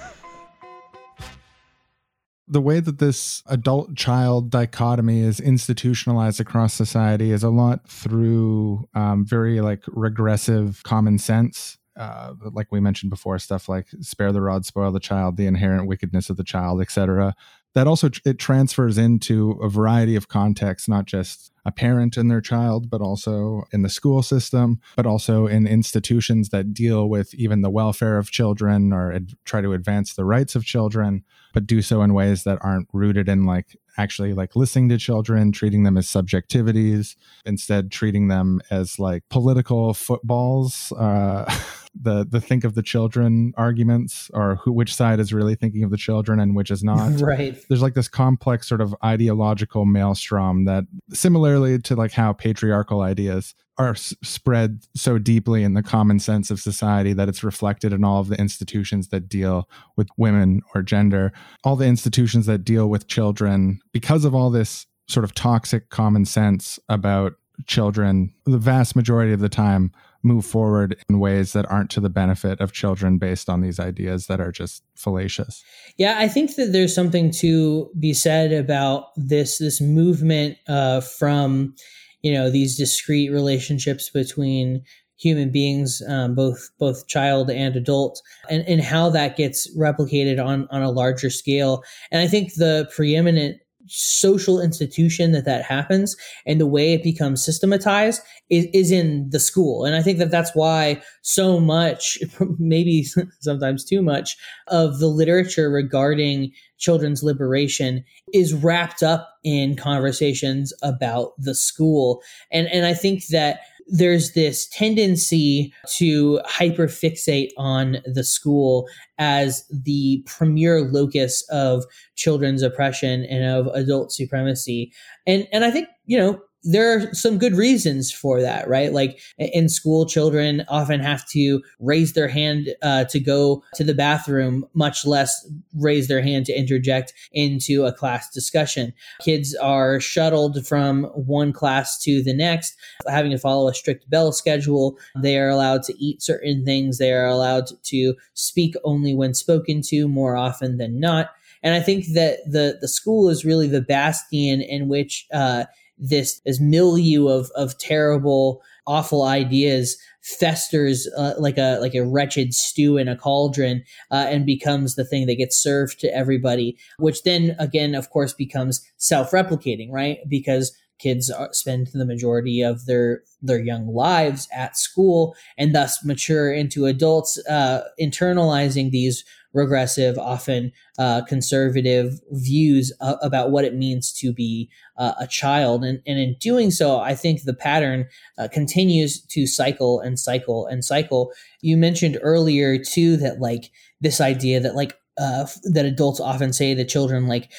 the way that this adult child dichotomy is institutionalized across society is a lot through um, very like regressive common sense. Uh, like we mentioned before stuff like spare the rod spoil the child the inherent wickedness of the child etc that also it transfers into a variety of contexts not just a parent and their child but also in the school system but also in institutions that deal with even the welfare of children or ad- try to advance the rights of children but do so in ways that aren't rooted in like actually like listening to children treating them as subjectivities instead treating them as like political footballs uh <laughs> the the think of the children arguments or who which side is really thinking of the children and which is <laughs> not right. there's like this complex sort of ideological maelstrom that similarly to like how patriarchal ideas are s- spread so deeply in the common sense of society that it's reflected in all of the institutions that deal with women or gender all the institutions that deal with children because of all this sort of toxic common sense about children the vast majority of the time move forward in ways that aren't to the benefit of children based on these ideas that are just fallacious Yeah, I think that there's something to be said about this this movement uh, from you know these discrete relationships between human beings, um, both both child and adult, and and how that gets replicated on on a larger scale. And I think the preeminent social institution that that happens and the way it becomes systematized is, is in the school. And i think that that's why so much <laughs> maybe sometimes too much of the literature regarding children's liberation is wrapped up in conversations about the school. And and i think that there's this tendency to hyperfixate on the school as the premier locus of children's oppression and of adult supremacy. And and i think you know there are some good reasons for that, right? Like in school, children often have to raise their hand uh, to go to the bathroom, much less raise their hand to interject into a class discussion. Kids are shuttled from one class to the next, having to follow a strict bell schedule. They are allowed to eat certain things. They are allowed to speak only when spoken to more often than not. And I think that the the school is really the bastion in which uh, this this milieu of of terrible, awful ideas festers uh, like a like a wretched stew in a cauldron uh, and becomes the thing that gets served to everybody, which then again, of course, becomes self replicating, right? Because kids spend the majority of their their young lives at school and thus mature into adults uh, internalizing these regressive, often uh, conservative views uh, about what it means to be uh, a child. And, and in doing so, I think the pattern uh, continues to cycle and cycle and cycle. You mentioned earlier, too, that like this idea that like uh, that adults often say to children like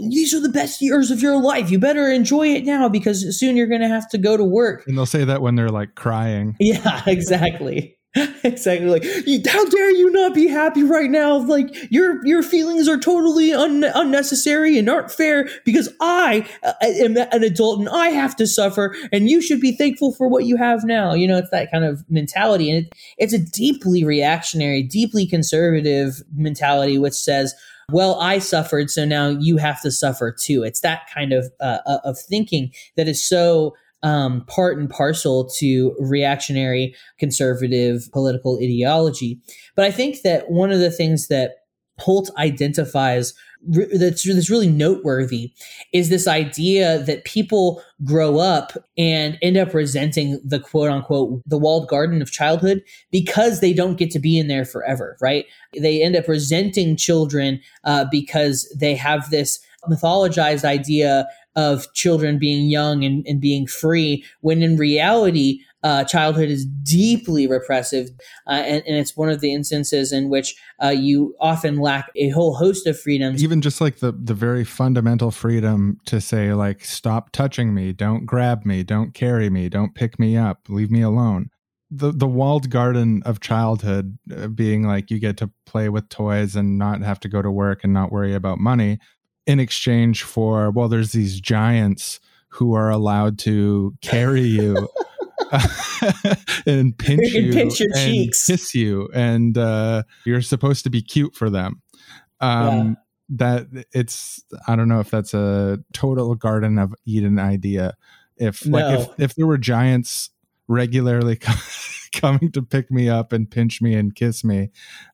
these are the best years of your life. You better enjoy it now because soon you're going to have to go to work. And they'll say that when they're like crying. Yeah, <laughs> exactly. <laughs> exactly like how dare you not be happy right now like your your feelings are totally un- unnecessary and aren't fair because i uh, am an adult and i have to suffer and you should be thankful for what you have now you know it's that kind of mentality and it, it's a deeply reactionary deeply conservative mentality which says well, I suffered, so now you have to suffer too. It's that kind of uh, uh, of thinking that is so um, part and parcel to reactionary conservative political ideology. But I think that one of the things that Holt identifies that's, that's really noteworthy is this idea that people grow up and end up resenting the quote unquote the walled garden of childhood because they don't get to be in there forever right they end up resenting children uh, because they have this mythologized idea of children being young and, and being free when in reality uh, childhood is deeply repressive, uh, and, and, it's one of the instances in which uh, you often lack a whole host of freedoms. Even just like the the very fundamental freedom to say like, "Stop touching me! Don't grab me! Don't carry me! Don't pick me up! Leave me alone." The the walled garden of childhood uh, being like you get to play with toys and not have to go to work and not worry about money in exchange for well, there's these giants who are allowed to carry you. <laughs> and pinch you, pinch your and cheeks. kiss you, and uh, you're supposed to be cute for them. Um, yeah. That it's I don't know if that's a total Garden of Eden idea. If no. like if if there were giants regularly <laughs> <laughs> coming to pick me up and pinch me and kiss me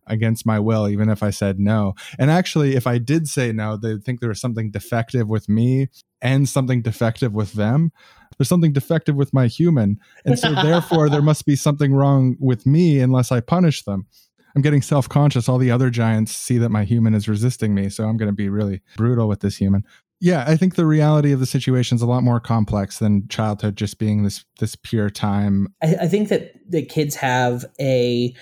against my will, even if I said no. And actually, if I did say no, they'd think there was something defective with me and something defective with them there's something defective with my human. And so <laughs> therefore there must be something wrong with me unless I punish them. I'm getting self conscious. All the other giants see that my human is resisting me. So I'm going to be really brutal with this human. Yeah, I think the reality of the situation is a lot more complex than childhood just being this this pure time. I, I think that the kids have a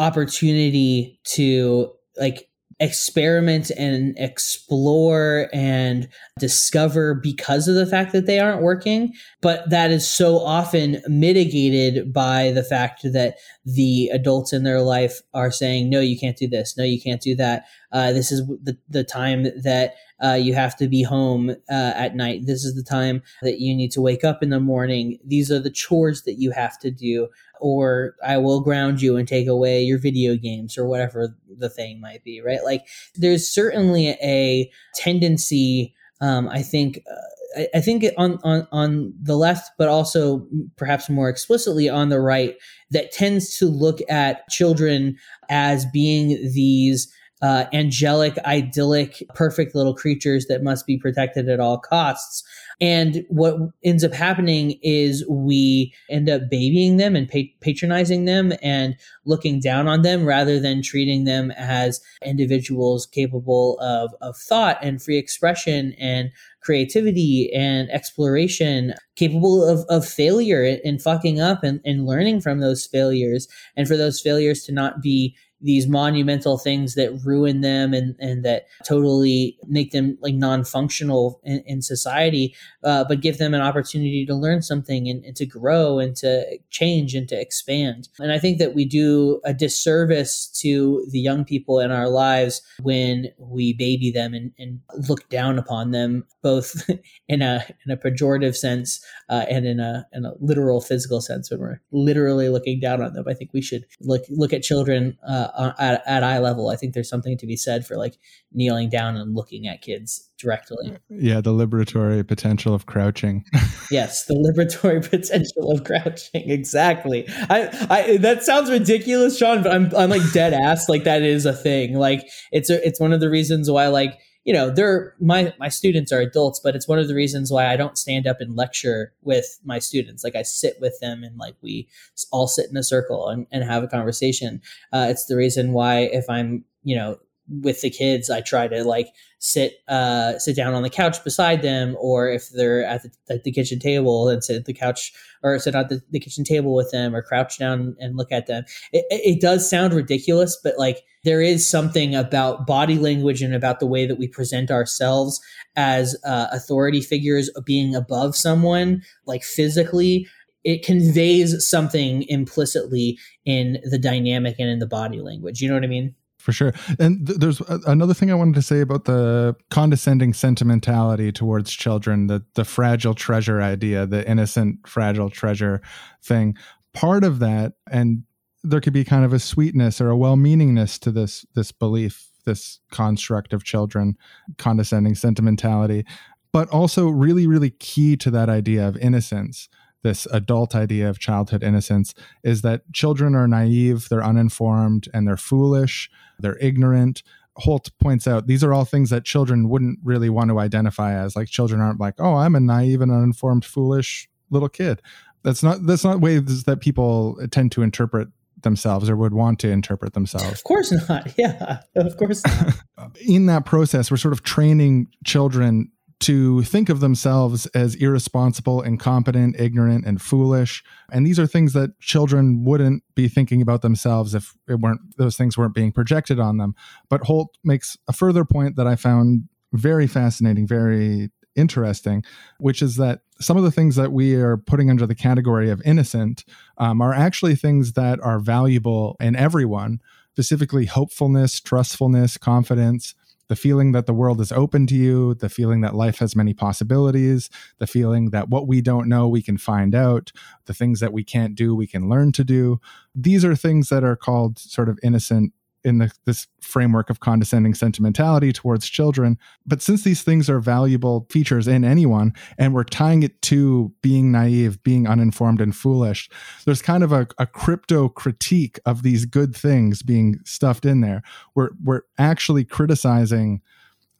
opportunity to like experiment and explore and discover because of the fact that they aren't working. But that is so often mitigated by the fact that the adults in their life are saying, no, you can't do this. No, you can't do that. Uh, this is the, the time that uh, you have to be home uh, at night. This is the time that you need to wake up in the morning. These are the chores that you have to do or I will ground you and take away your video games or whatever the thing might be, right? Like there's certainly a tendency, um, I think. Uh, I, I think on, on on the left, but also perhaps more explicitly on the right, that tends to look at children as being these uh, angelic, idyllic, perfect little creatures that must be protected at all costs. And what ends up happening is we end up babying them and pa- patronizing them and looking down on them rather than treating them as individuals capable of, of thought and free expression and creativity and exploration, capable of, of failure and fucking up and, and learning from those failures. And for those failures to not be these monumental things that ruin them and, and that totally make them like non-functional in, in society uh, but give them an opportunity to learn something and, and, to grow and to change and to expand. And i think that we do a disservice to the young people in our lives when we baby them and, and look down upon them both <laughs> in a in a pejorative sense uh, and in a in a literal physical sense. When we're literally looking down on them i think we should look look at children uh, uh, at, at eye level, I think there's something to be said for like kneeling down and looking at kids directly. Yeah, the liberatory potential of crouching. <laughs> yes, the liberatory <laughs> potential of crouching. Exactly. I, I that sounds ridiculous, Sean, but I'm I'm like dead ass. Like that is a thing. Like it's a, it's one of the reasons why like you know they're my my students are adults but it's one of the reasons why i don't stand up and lecture with my students. Like i sit with them and like we all sit in a circle and, and have a conversation. Uh, it's the reason why if i'm you know with the kids, I try to like sit uh, sit down on the couch beside them, or if they're at the, at the kitchen table, and sit at the couch or sit at the, the kitchen table with them, or crouch down and look at them. It, it does sound ridiculous, but like there is something about body language and about the way that we present ourselves as uh, authority figures being above someone, like physically. It conveys something implicitly in the dynamic and in the body language. You know what I mean? For sure. And th- there's a- another thing I wanted to say about the condescending sentimentality towards children, the the fragile treasure idea, the innocent fragile treasure thing. Part of that, and there could be kind of a sweetness or a well-meaningness to this this belief, this construct of children, condescending sentimentality, but also really, really key to that idea of innocence this adult idea of childhood innocence is that children are naive, they're uninformed, and they're foolish, they're ignorant. Holt points out these are all things that children wouldn't really want to identify as. Like children aren't like, oh, I'm a naive and uninformed, foolish little kid. That's not that's not ways that people tend to interpret themselves or would want to interpret themselves. Of course not. <laughs> Yeah, of course not. <laughs> In that process, we're sort of training children to think of themselves as irresponsible, incompetent, ignorant, and foolish. And these are things that children wouldn't be thinking about themselves if it weren't those things weren't being projected on them. But Holt makes a further point that I found very fascinating, very interesting, which is that some of the things that we are putting under the category of innocent um, are actually things that are valuable in everyone, specifically hopefulness, trustfulness, confidence the feeling that the world is open to you, the feeling that life has many possibilities, the feeling that what we don't know, we can find out, the things that we can't do, we can learn to do. These are things that are called sort of innocent in the, this framework of condescending sentimentality towards children. But since these things are valuable features in anyone, and we're tying it to being naive, being uninformed, and foolish, there's kind of a, a crypto critique of these good things being stuffed in there. We're, we're actually criticizing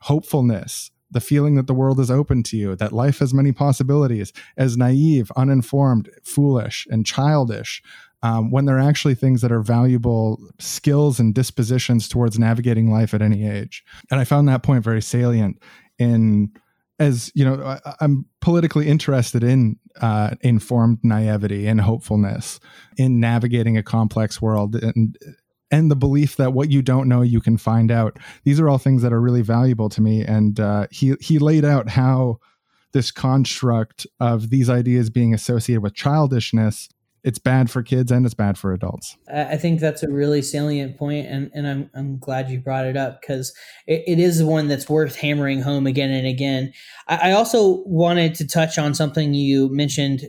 hopefulness, the feeling that the world is open to you, that life has many possibilities, as naive, uninformed, foolish, and childish um, when they're actually things that are valuable skills and dispositions towards navigating life at any age. And I found that point very salient in as you know I, am politically interested in uh, informed naivety and hopefulness in navigating a complex world and and the belief that what you don't know you can find out these are all things that are really valuable to me and uh, he he laid out how this construct of these ideas being associated with childishness it's bad for kids and it's bad for adults. I think that's a really salient point, and, and I'm, I'm glad you brought it up because it, it is one that's worth hammering home again and again. I, I also wanted to touch on something you mentioned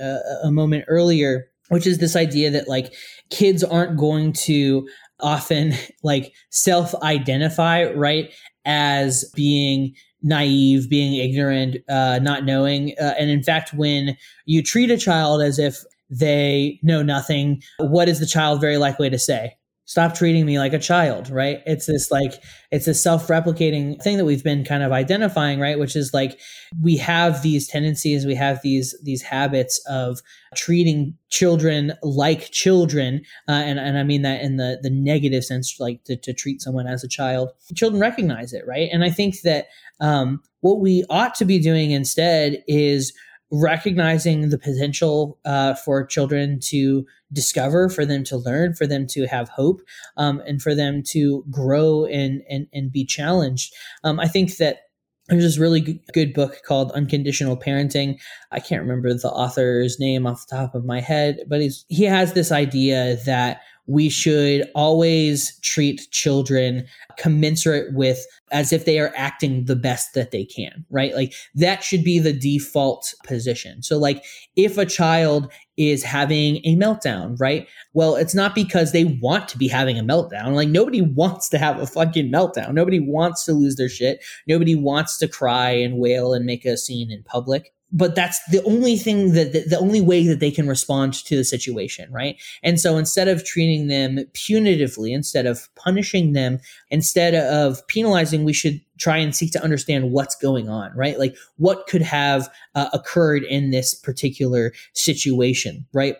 uh, a moment earlier, which is this idea that like kids aren't going to often <laughs> like self identify, right, as being naive, being ignorant, uh, not knowing. Uh, and in fact, when you treat a child as if they know nothing. What is the child very likely to say? Stop treating me like a child, right? It's this like, it's a self replicating thing that we've been kind of identifying, right? Which is like, we have these tendencies, we have these, these habits of treating children like children. Uh, and, and I mean that in the, the negative sense, like to, to treat someone as a child. Children recognize it, right? And I think that um, what we ought to be doing instead is recognizing the potential uh, for children to discover, for them to learn, for them to have hope, um, and for them to grow and and, and be challenged. Um, I think that there's this really good book called Unconditional Parenting. I can't remember the author's name off the top of my head, but he's, he has this idea that we should always treat children commensurate with as if they are acting the best that they can, right? Like that should be the default position. So, like, if a child is having a meltdown, right? Well, it's not because they want to be having a meltdown. Like, nobody wants to have a fucking meltdown. Nobody wants to lose their shit. Nobody wants to cry and wail and make a scene in public but that's the only thing that the, the, only way that they can respond to the situation right? And so instead of treating them punitively instead of punishing them instead of penalizing we should try and seek to understand what's going on right? Like what could have uh, occurred in this particular situation right?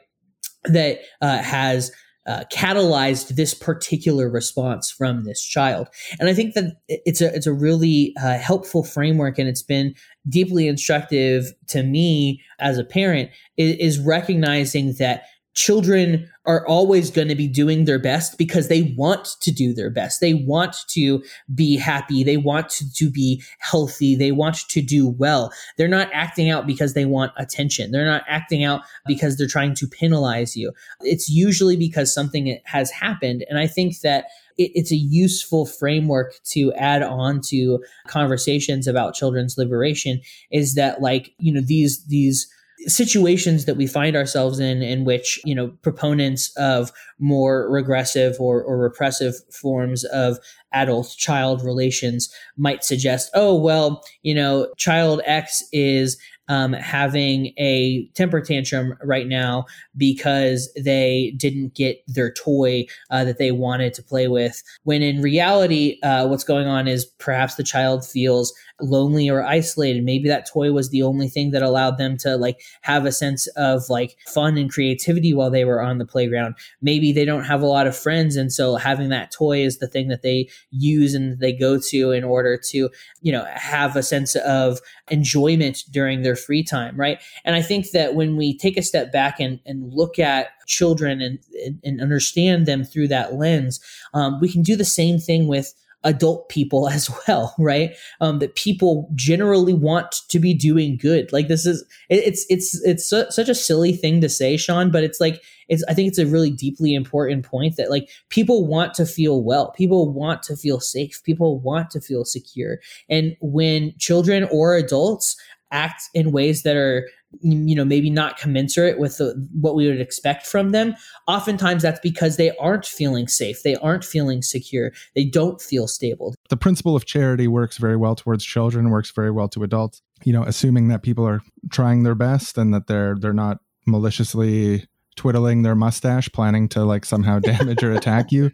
That uh, has uh, catalyzed this particular response from this child. And I think that it's a it's a really uh, helpful framework, and it's been deeply instructive to me as a parent is, is recognizing that children are always going to be doing their best because they want to do their best. They want to be happy. They want to, be healthy. They want to do well. They're not acting out because they want attention. They're not acting out because they're trying to penalize you. It's usually because something has happened. And I think that it's a useful framework to add on to conversations about children's liberation is that like, you know, these, these, situations that we find ourselves in in which you know proponents of more regressive or, or repressive forms of adult child relations might suggest oh well you know child x is um, having a temper tantrum right now because they didn't get their toy uh, that they wanted to play with. When in reality, uh, what's going on is perhaps the child feels lonely or isolated. Maybe that toy was the only thing that allowed them to like have a sense of like fun and creativity while they were on the playground. Maybe they don't have a lot of friends. And so having that toy is the thing that they use and they go to in order to, you know, have a sense of enjoyment during their free time. Right. And I think that when we take a step back and, and look at children and, and understand them through that lens, um, we can do the same thing with adult people <laughs> as well, right? Um, that people generally want to be doing good. Like this is it, it's it's it's su- such a silly thing to say, Sean, but it's like it's I think it's a really deeply important point that like people want to feel well, people want to feel safe, people want to feel secure, and when children or adults act in ways that are you know maybe not commensurate with the, what we would expect from them oftentimes that's because they aren't feeling safe they aren't feeling secure they don't feel stable. The principle of charity works very well towards children works very well to adults. You know assuming that people are trying their best and that they're they're not maliciously twiddling their mustache planning to like somehow <laughs> damage or attack you.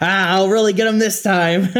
Ah, i'll really get them this time. <laughs>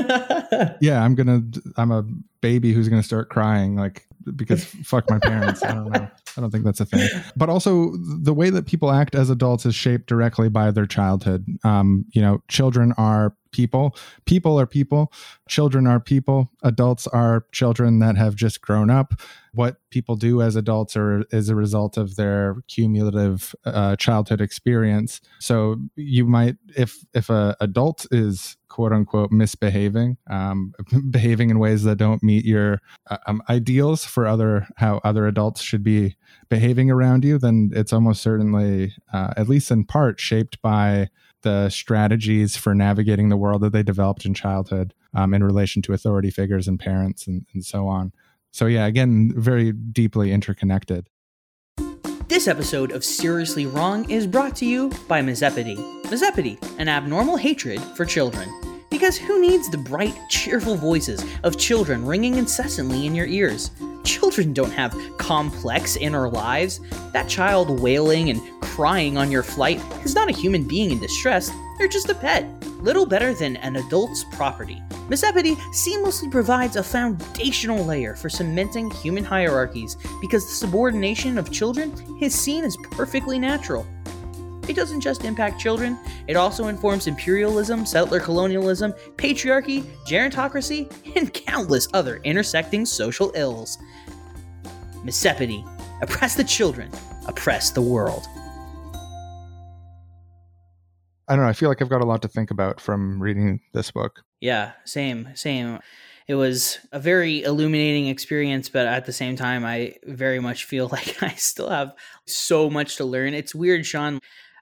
Yeah i'm gonna i'm a baby who's gonna start crying like because fuck my parents. I don't know. I don't think that's a thing. But also, the way that people act as adults is shaped directly by their childhood. Um, you know, children are people. People are people. Children are people. Adults are children that have just grown up. What people do as adults are is a result of their cumulative uh, childhood experience. So you might, if if a adult is quote unquote misbehaving, um, <laughs> behaving in ways that don't meet your uh, um, ideals for other how other adults should be behaving around you, then it's almost certainly, uh, at least in part, shaped by the strategies for navigating the world that they developed in childhood um, in relation to authority figures and parents and, and so on. So, yeah, again, very deeply interconnected. This episode of Seriously Wrong is brought to you by Mazepity. Mazepity, an abnormal hatred for children. Because who needs the bright, cheerful voices of children ringing incessantly in your ears? Children don't have complex inner lives. That child wailing and crying on your flight is not a human being in distress, they're just a pet. Little better than an adult's property. Mazepity seamlessly provides a foundational layer for cementing human hierarchies because the subordination of children is seen as perfectly natural. It doesn't just impact children, it also informs imperialism, settler colonialism, patriarchy, gerontocracy, <laughs> and countless other intersecting social ills. Mazepity, oppress the children, oppress the world. I don't know. I feel like I've got a lot to think about from reading this book. Yeah, same, same. It was a very illuminating experience, but at the same time, I very much feel <laughs> like I still have so much to learn. It's weird, Sean.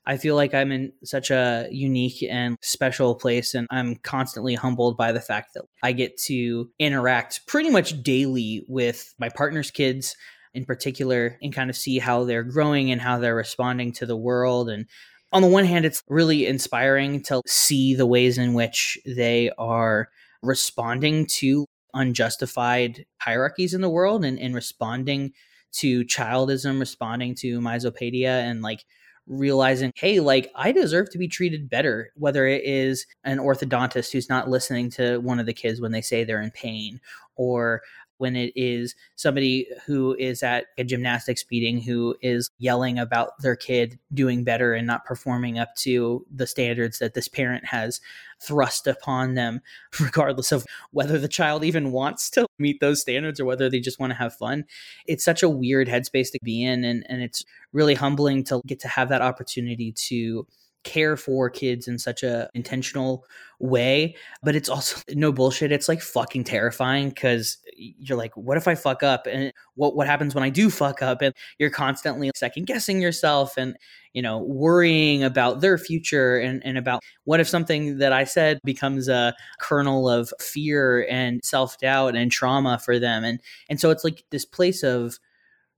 I feel like I'm in such a unique and special place, and I'm constantly humbled by the fact that I get to interact pretty much daily with my partner's kids in particular and kind of see how they're growing and how they're responding to the world. And on the one hand, it's really inspiring to see the ways in which they are responding to unjustified hierarchies in the world and, and responding to childism, responding to misopedia, and like realizing, hey, like I deserve to be treated better, whether it is an orthodontist who's not listening to one of the kids when they say they're in pain, or when it is somebody who is at a gymnastics meeting who is yelling about their kid doing better and not performing up to the standards that this parent has thrust upon them, <laughs> regardless of whether the child even wants to meet those standards or whether they just want to have fun. It's such a weird headspace to be in. And, and it's really humbling to get to have that opportunity to care for kids in such a intentional way but it's also <laughs> no bullshit it's like fucking terrifying because you're like what if i fuck up? and what what happens when i do fuck up? And you're constantly second guessing yourself and you know worrying about their future and, and about what if something that i said becomes a kernel of fear and self-doubt and trauma for them. And and so it's like this place of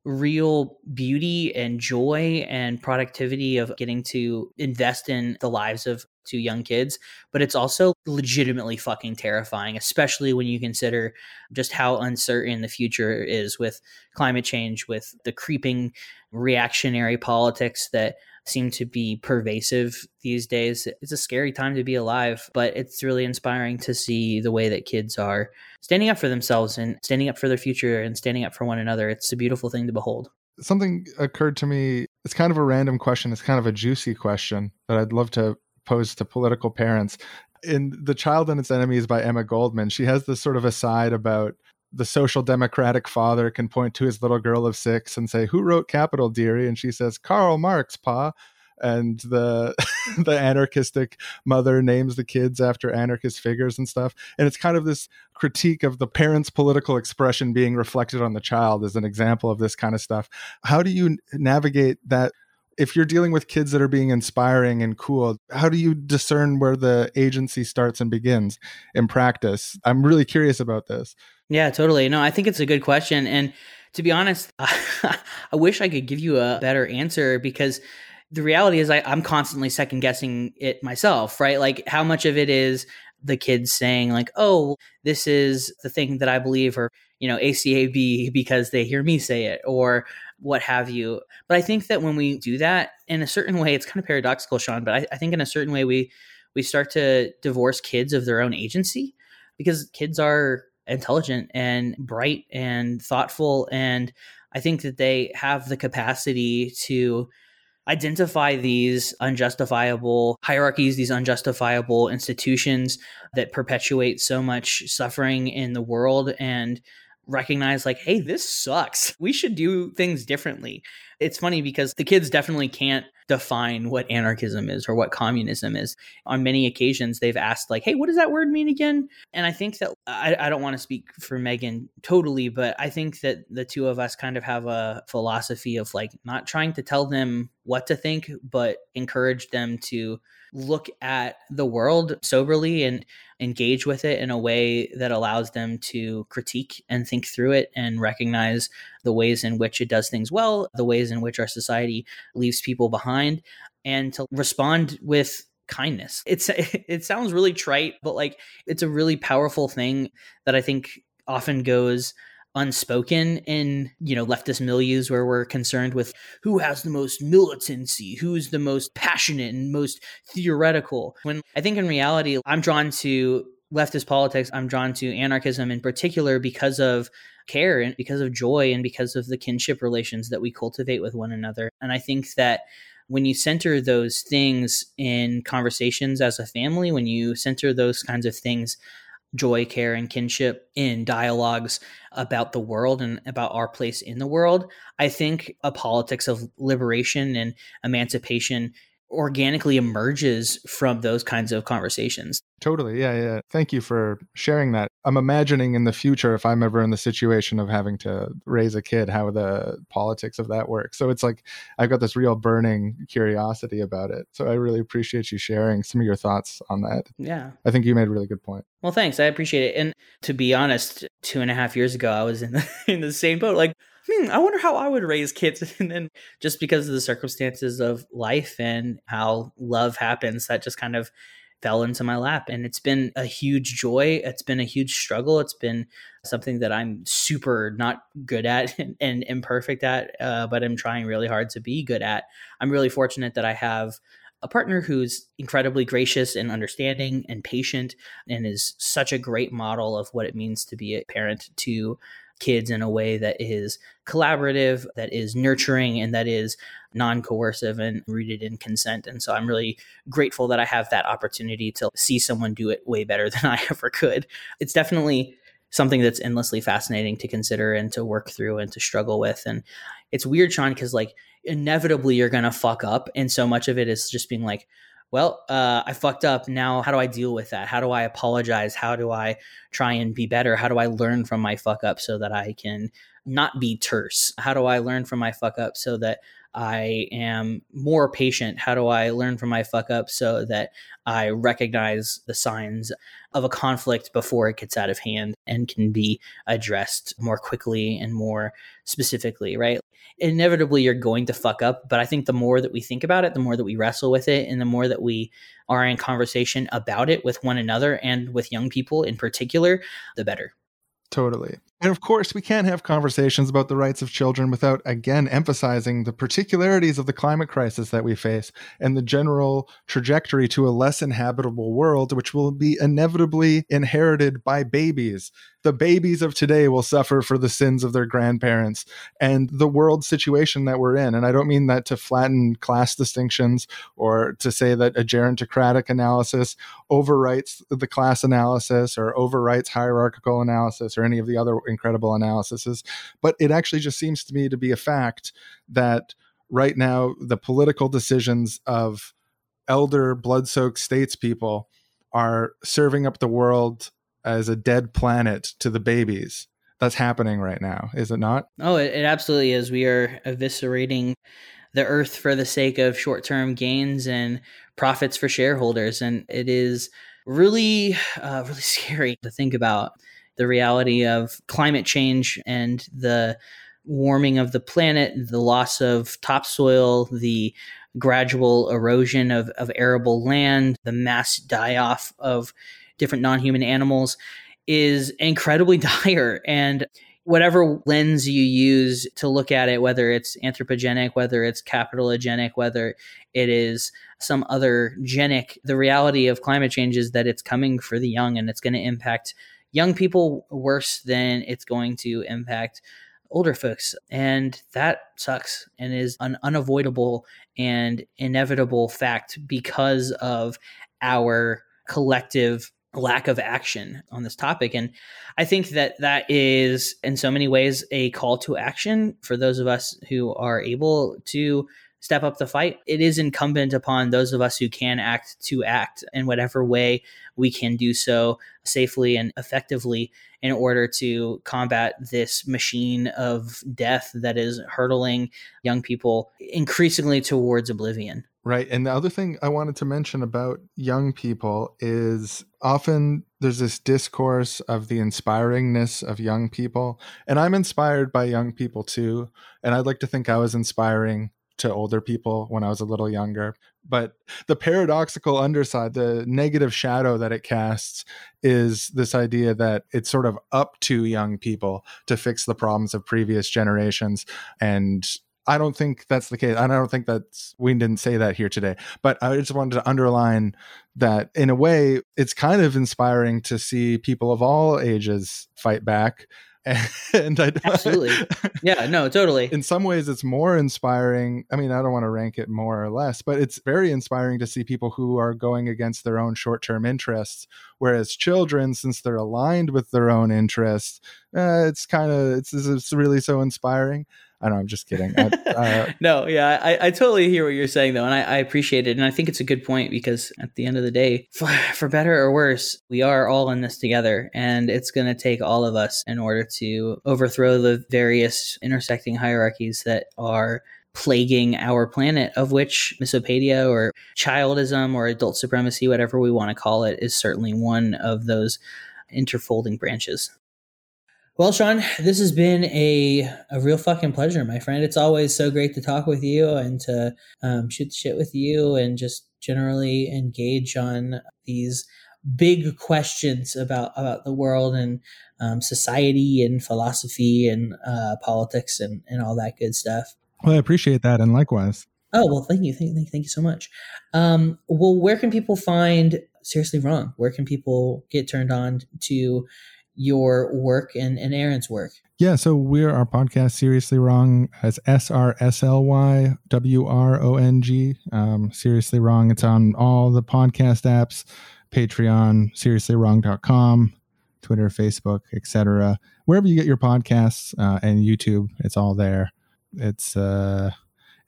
real beauty and joy and productivity of getting to invest in the lives of two young kids, but it's also legitimately fucking terrifying, especially when you consider just how uncertain the future is with climate change, with the creeping reactionary politics that seem to be pervasive these days. It's a scary time to be alive, but it's really inspiring to see the way that kids are standing up for themselves and standing up for their future and standing up for one another. It's a beautiful thing to behold. Something occurred to me. It's kind of a random question. It's kind of a juicy question that I'd love to pose to political parents. In The Child and Its Enemies by Emma Goldman, she has this sort of aside about the social democratic father can point to his little girl of six and say, "Who wrote Capital, dearie?" And she says, "Karl Marx, pa." And the <laughs> the anarchistic mother names the kids after anarchist figures and stuff. And it's kind of this critique of the parent's political expression being reflected on the child as an example of this kind of stuff. How do you navigate that if you're dealing with kids that are being inspiring and cool, how do you discern where the agency starts and begins in practice? I'm really curious about this. Yeah, totally. No, I think it's a good question. And to be honest, <laughs> I wish I could give you a better answer because the reality is I, I'm constantly second guessing it myself, right? Like how much of it is the kids saying like, "Oh, this is the thing that I believe," or you know, ACAB because they hear me say it, or what have you. But I think that when we do that in a certain way, it's kind of paradoxical, Sean. But I, I think in a certain way, we we start to divorce kids of their own agency because kids are intelligent and bright and thoughtful, and I think that they have the capacity to identify these unjustifiable hierarchies, these unjustifiable institutions that perpetuate so much suffering in the world and recognize like hey this sucks. <laughs> We should do things differently. It's funny because the kids definitely can't define what anarchism is or what communism is. On many occasions they've asked like hey what does that word mean again? And i think that i, I don't want to speak for megan totally but i think that the two of us kind of have a philosophy of like not trying to tell them what to think but encourage them to look at the world soberly and engage with it in a way that allows them to critique and think through it and recognize the ways in which it does things well, the ways in which our society leaves people behind, and to respond with kindness. It's <laughs> it sounds really trite, but like it's a really powerful thing that I think often goes unspoken in you know leftist milieus where we're concerned with who has the most militancy who's the most passionate and most theoretical when i think in reality i'm drawn to leftist politics i'm drawn to anarchism in particular because of care and because of joy and because of the kinship relations that we cultivate with one another and i think that when you center those things in conversations as a family when you center those kinds of things joy, care, and kinship in dialogues about the world and about our place in the world. I think a politics of liberation and emancipation organically emerges from those kinds of conversations. Totally. Yeah, yeah. Thank you for sharing that. I'm imagining in the future if I'm ever in the situation of having to raise a kid how the politics of that works. So it's like I've got this real burning curiosity about it. So I really appreciate you sharing some of your thoughts on that. Yeah. I think you made a really good point. Well, thanks. I appreciate it. And to be honest, two and a half years ago I was in the <laughs> in the same boat. Like hmm, I wonder how I would raise kids. <laughs> And then just because of the circumstances of life and how love happens, that just kind of fell into my lap. And it's been a huge joy. It's been a huge struggle. It's been something that I'm super not good at <laughs> and, and imperfect at, uh, but I'm trying really hard to be good at. I'm really fortunate that I have a partner who's incredibly gracious and understanding and patient and is such a great model of what it means to be a parent to kids in a way that is collaborative, that is nurturing, and that is non coercive and rooted in consent. And so I'm really grateful that I have that opportunity to see someone do it way better <laughs> than I ever could. It's definitely something that's endlessly fascinating to consider and to work through and to struggle with. And it's weird, Sean, because like inevitably you're going to fuck up. And so much of it is just being like, well, uh, I fucked up. Now, how do I deal with that? How do I apologize? How do I try and be better? How do I learn from my fuck up so that I can not be terse? How do I learn from my fuck up so that I am more patient? How do I learn from my fuck up so that I recognize the signs of a conflict before it gets out of hand and can be addressed more quickly and more specifically, right? Inevitably, you're going to fuck up, but I think the more that we think about it, the more that we wrestle with it, and the more that we are in conversation about it with one another and with young people in particular, the better. Totally. And of course, we can't have conversations about the rights of children without again emphasizing the particularities of the climate crisis that we face and the general trajectory to a less inhabitable world, which will be inevitably inherited by babies. The babies of today will suffer for the sins of their grandparents and the world situation that we're in. And I don't mean that to flatten class distinctions or to say that a gerontocratic analysis overwrites the class analysis or overwrites hierarchical analysis or any of the other incredible analyses. But it actually just seems to me to be a fact that right now the political decisions of elder blood soaked statespeople are serving up the world as a dead planet to the babies. That's happening right now, is it not? Oh, it, it absolutely is. We are eviscerating the earth for the sake of short term gains and profits for shareholders. And it is really, uh, really <laughs> scary to think about the reality of climate change and the warming of the planet, the loss of topsoil, the gradual erosion of, of arable land, the mass die off of different non human animals is incredibly <laughs> dire. And whatever lens you use to look at it, whether it's anthropogenic, whether it's capitalogenic, whether it is some other genic, the reality of climate change is that it's coming for the young and it's going to impact young people worse than it's going to impact older folks. And that sucks and is an unavoidable and inevitable fact because of our collective lack of action on this topic. And I think that that is, in so many ways, a call to action for those of us who are able to step up the fight. It is incumbent upon those of us who can act to act in whatever way we can do so safely and effectively in order to combat this machine of death that is hurtling young people increasingly towards oblivion. Right. And the other thing I wanted to mention about young people is often there's this discourse of the inspiringness of young people. And I'm inspired by young people too. And I'd like to think I was inspiring to older people when I was a little younger. But the paradoxical underside, the negative shadow that it casts, is this idea that it's sort of up to young people to fix the problems of previous generations. And I don't think that's the case. I don't think that's, we didn't say that here today. But I just wanted to underline that in a way, it's kind of inspiring to see people of all ages fight back <laughs> and I absolutely, <laughs> yeah, no, totally. In some ways, it's more inspiring. I mean, I don't want to rank it more or less, but it's very inspiring to see people who are going against their own short-term interests. Whereas children, since they're aligned with their own interests, uh, it's kind of it's, it's really so inspiring. I know, I'm just kidding. I, <laughs> uh, no, yeah, I, I totally hear what you're saying though, and I, I, appreciate it, and I think it's a good point because at the end of the day, for, for better or worse, we are all in this together, and it's going to take all of us in order to overthrow the various intersecting hierarchies that are plaguing our planet, of which misopedia or childism or adult supremacy, whatever we want to call it, is certainly one of those interfolding branches. Well, Sean, this has been a, a real fucking pleasure, my friend. It's always so great to talk with you and to um, shoot the shit with you and just generally engage on these big questions about about the world and um, society and philosophy and uh, politics and, and all that good stuff. Well, I appreciate that, and likewise. Oh well, thank you, thank, thank, thank you so much. Um, well, where can people find seriously wrong? Where can people get turned on to your work and, and Aaron's work. Yeah, so we're our podcast Seriously Wrong as S R S L Y W R O N G. Um, Seriously Wrong. It's on all the podcast apps, Patreon, seriouslywrong.com, Twitter, Facebook, etc. Wherever you get your podcasts uh, and YouTube, it's all there. It's uh,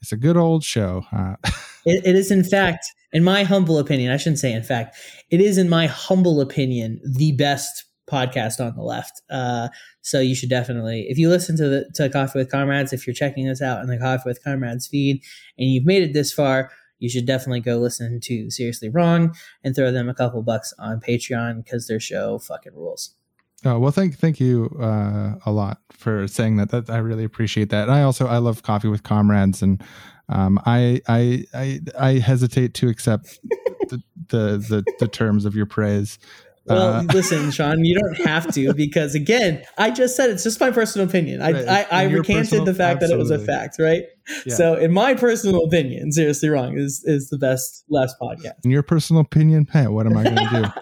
it's a good old show. Uh, <laughs> it, it is, in fact, in my humble opinion, I shouldn't say in fact, it is, in my humble opinion, the best podcast on the left. Uh, so you should definitely, if you listen to the to Coffee with Comrades, if you're checking this out in the Coffee with Comrades feed and you've made it this far, you should definitely go listen to Seriously Wrong and throw them a couple bucks on Patreon because their show fucking rules. Oh well, thank thank you uh, a lot for saying that. That I really appreciate that. And I also I love coffee with comrades, and um, I, I I I hesitate to accept <laughs> the, the, the the terms of your praise. Well, uh, <laughs> listen, Sean, you don't have to because again, I just said it's just my personal opinion. I right. I, I recanted personal, the fact absolutely. that it was a fact, right? Yeah. So, in my personal opinion, seriously wrong is is the best last podcast. In your personal opinion, hey, what am I going to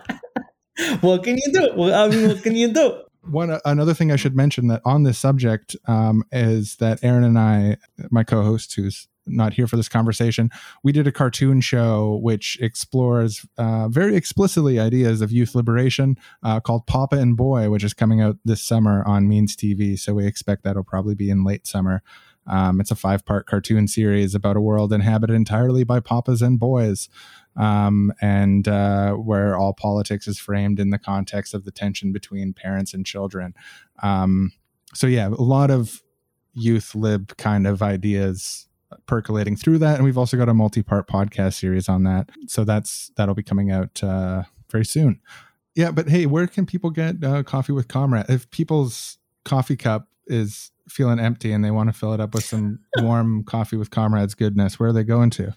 do? <laughs> what can you do? Well, I mean, what can you do? One another thing I should mention that on this subject um, is that Aaron and I, my co-host, who's not here for this conversation, we did a cartoon show which explores uh, very explicitly ideas of youth liberation uh, called Papa and Boy, which is coming out this summer on Means TV. So we expect that'll probably be in late summer. Um, it's a five part cartoon series about a world inhabited entirely by papas and boys, um, and uh, where all politics is framed in the context of the tension between parents and children. Um, so, yeah, a lot of youth lib kind of ideas percolating through that. And we've also got a multi-part podcast series on that. So that's that'll be coming out uh, very soon. Yeah but hey where can people get uh, coffee with comrade? If people's coffee cup is feeling empty and they want to fill it up with some warm coffee with comrades goodness where are they going to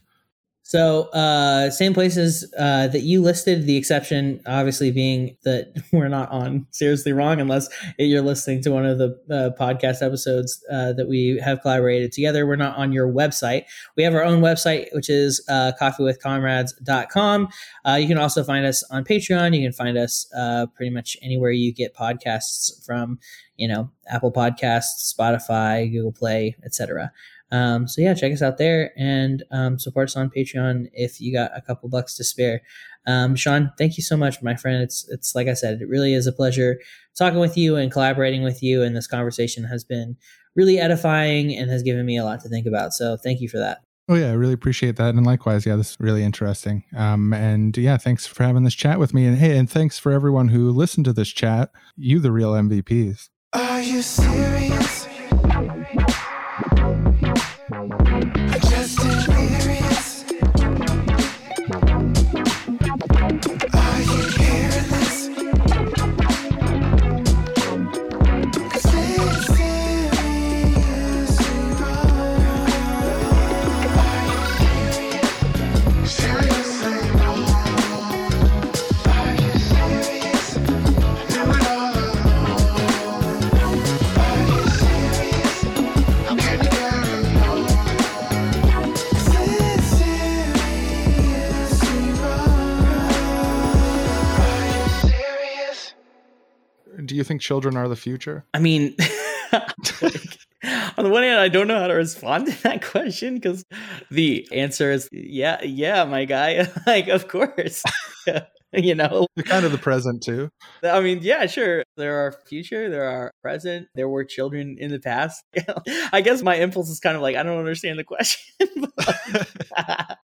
so, uh, same places uh, that you listed, the exception obviously being that <laughs> we're not on Seriously Wrong unless you're listening to one of the uh, podcast episodes uh, that we have collaborated together. We're not on your website. We have our own website, which is uh, coffeewithcomrades.com. Uh, you can also find us on Patreon. You can find us uh, pretty much anywhere you get podcasts from, you know, Apple Podcasts, Spotify, Google Play, etc. Um, so yeah, check us out there and um, support us on Patreon if you got a couple bucks to spare. Um, Sean, thank you so much, my friend. It's it's like I said, it really is a pleasure talking with you and collaborating with you. And this conversation has been really edifying and has given me a lot to think about. So thank you for that. Oh yeah, I really appreciate that, and likewise, yeah, this is really interesting. Um, and yeah, thanks for having this chat with me, and hey, and thanks for everyone who listened to this chat. You, the real MVPs. Are you serious? Thank you. Do you think children are the future? I mean, <laughs> on the one hand, I don't know how to respond to that question because the answer is yeah, yeah, my guy. <laughs> like, of course. <laughs> you know You're kind of the present too i mean yeah sure there are future there are present there were children in the past i guess my impulse is kind of like i don't understand the question